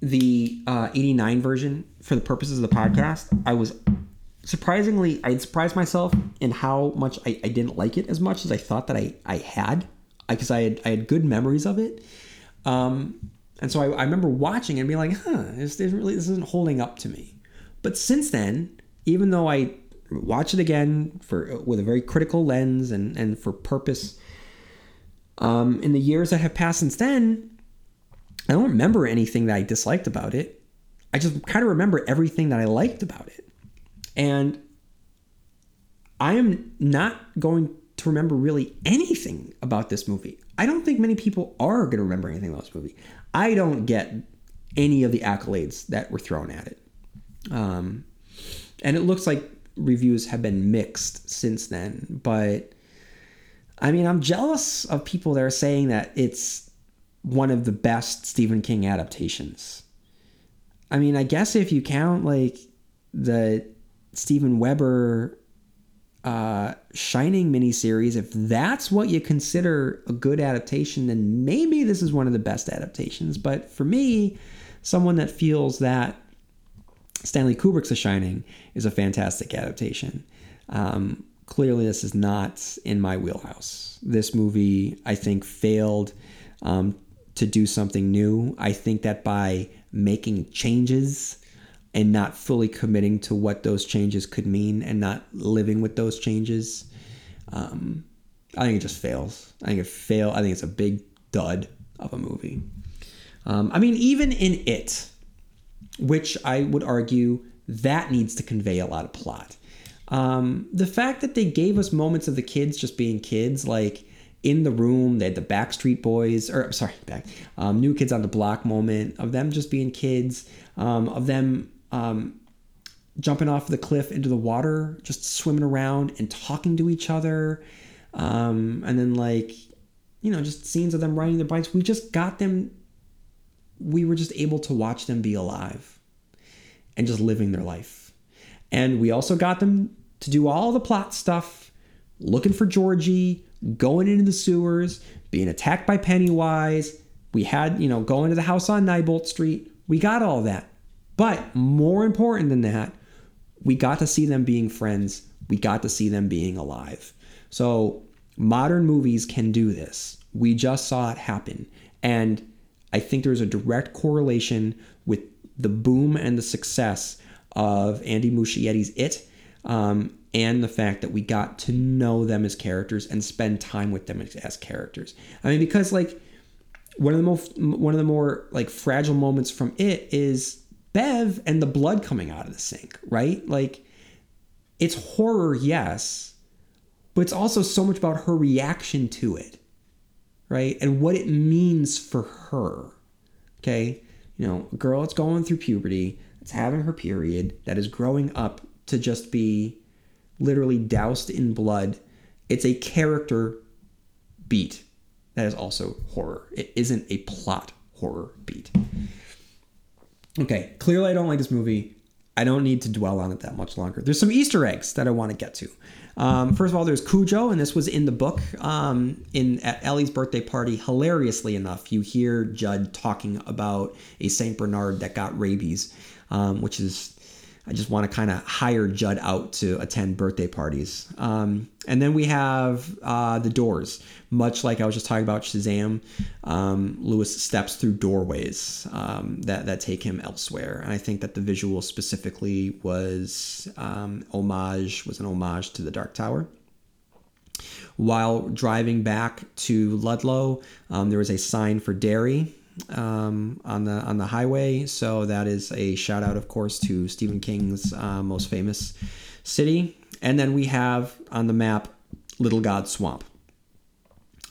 the uh, 89 version for the purposes of the podcast, I was surprisingly, I'd surprised myself in how much I, I didn't like it as much as I thought that I, I had. Because I, I, had I had good memories of it. Um, and so I, I remember watching it and being like, huh, this isn't really this isn't holding up to me. But since then, even though I watch it again for with a very critical lens and, and for purpose, um, in the years that have passed since then, I don't remember anything that I disliked about it. I just kind of remember everything that I liked about it. And I am not going to remember really anything about this movie. I don't think many people are going to remember anything about this movie. I don't get any of the accolades that were thrown at it. Um, and it looks like reviews have been mixed since then. But I mean, I'm jealous of people that are saying that it's one of the best Stephen King adaptations. I mean, I guess if you count like the Steven Weber uh, Shining miniseries, if that's what you consider a good adaptation, then maybe this is one of the best adaptations. But for me, someone that feels that Stanley Kubrick's The Shining is a fantastic adaptation. Um, clearly, this is not in my wheelhouse. This movie, I think, failed um, to do something new. I think that by making changes, and not fully committing to what those changes could mean and not living with those changes, um, I think it just fails. I think it fail. I think it's a big dud of a movie. Um, I mean, even in it, which I would argue that needs to convey a lot of plot. Um, the fact that they gave us moments of the kids just being kids, like in the room, they had the Backstreet Boys, or sorry, back, um, New Kids on the Block moment of them just being kids, um, of them um, jumping off the cliff into the water, just swimming around and talking to each other. Um, and then, like, you know, just scenes of them riding their bikes. We just got them we were just able to watch them be alive and just living their life. And we also got them to do all the plot stuff, looking for Georgie, going into the sewers, being attacked by Pennywise. We had, you know, going to the house on Neibolt Street. We got all that. But more important than that, we got to see them being friends. We got to see them being alive. So modern movies can do this. We just saw it happen. And I think there's a direct correlation with the boom and the success of Andy Muschietti's It um, and the fact that we got to know them as characters and spend time with them as, characters. I mean, because like one of the most one of the more like fragile moments from it is Bev and the blood coming out of the sink, right? Like it's horror, yes, but it's also so much about her reaction to it, right? And what it means for her. Okay? You know, a girl that's going through puberty, that's having her period, that is growing up to just be literally doused in blood. It's a character beat that is also horror. It isn't a plot horror beat. Okay, clearly I don't like this movie. I don't need to dwell on it that much longer. There's some Easter eggs that I want to get to. Um, first of all, there's Cujo, and this was in the book. Um, in at Ellie's birthday party, hilariously enough, you hear Judd talking about a Saint Bernard that got rabies, um, which is I just want to kind of hire Judd out to attend birthday parties. Um, and then we have uh, the doors. Much like I was just talking about Shazam, um, Louis steps through doorways um, that, that take him elsewhere. And I think that the visual specifically was um, homage, was an homage to the Dark Tower. While driving back to Ludlow, um, there was a sign for Derry um, on the on the highway. So that is a shout out, of course, to Stephen King's uh, most famous city. And then we have on the map Little God Swamp.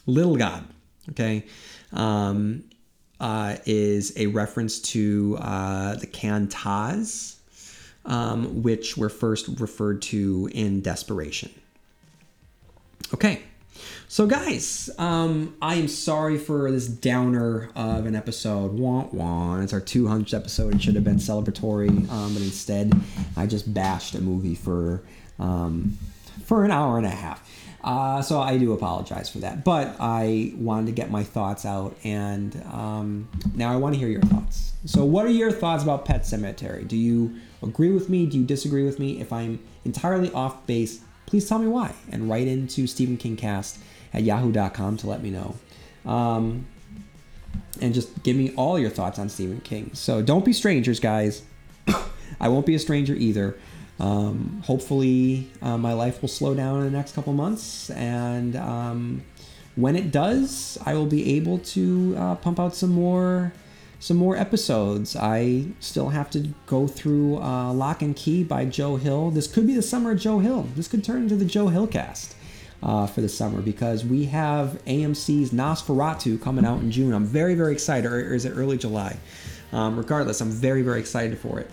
Little God, okay, um, uh, is a reference to uh, the can tahs, um, which were first referred to in Desperation. Okay. So, guys, um, I am sorry for this downer of an episode. Wah wah. It's our 200th episode. It should have been celebratory, um, but instead, I just bashed a movie for um, for an hour and a half. Uh, so I do apologize for that, but I wanted to get my thoughts out, and um, now I want to hear your thoughts. So, what are your thoughts about Pet Sematary? Do you agree with me? Do you disagree with me? If I'm entirely off base, please tell me why, and write into Stephen King Cast at yahoo.com to let me know. Um, and just give me all your thoughts on Stephen King. So don't be strangers, guys. I won't be a stranger either. Um, hopefully, uh, my life will slow down in the next couple months, and um, when it does, I will be able to uh, pump out some more some more episodes. I still have to go through uh, Locke and Key by Joe Hill. This could be the summer of Joe Hill. This could turn into the Joe Hill cast uh, for the summer because we have AMC's NOS4A2 coming out in June. I'm very, very excited, or is it early July? Um, regardless, I'm very, very excited for it.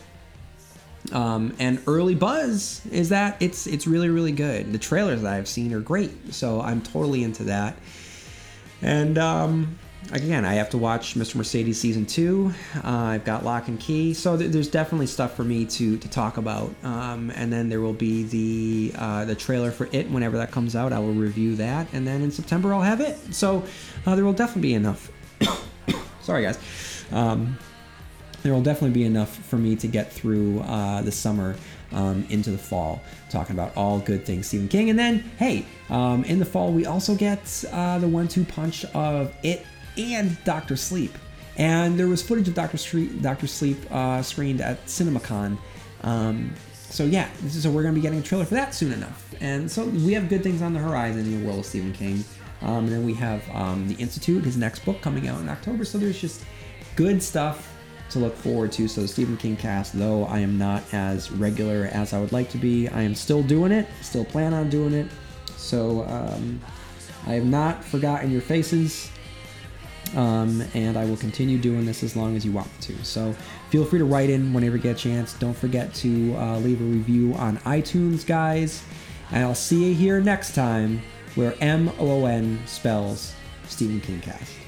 Um, and early buzz is that it's it's really really good. The trailers that I've seen are great, so I'm totally into that. And um, again, I have to watch Mr. Mercedes season two. Uh, I've got Locke and Key, so th- there's definitely stuff for me to to talk about. Um, and then there will be the uh, the trailer for it whenever that comes out. I will review that, and then in September I'll have it. So uh, there will definitely be enough. Sorry, guys. Um, there will definitely be enough for me to get through uh, the summer um, into the fall, talking about all good things Stephen King. And then, hey, um, in the fall, we also get uh, the one two punch of It and Doctor Sleep. And there was footage of Doctor Sleep, Doctor Sleep uh, screened at CinemaCon. Um, so yeah, this is, so we're gonna be getting a trailer for that soon enough. And so we have good things on the horizon in the world of Stephen King. Um, and then we have um, the Institute, his next book coming out in October. So there's just good stuff to look forward to. So Stephen King cast, though I am not as regular as I would like to be, I am still doing it. Still plan on doing it. So um, I have not forgotten your faces. Um, and I will continue doing this as long as you want to. So feel free to write in whenever you get a chance. Don't forget to uh, leave a review on iTunes, guys. And I'll see you here next time where M O O N spells Stephen King Cast.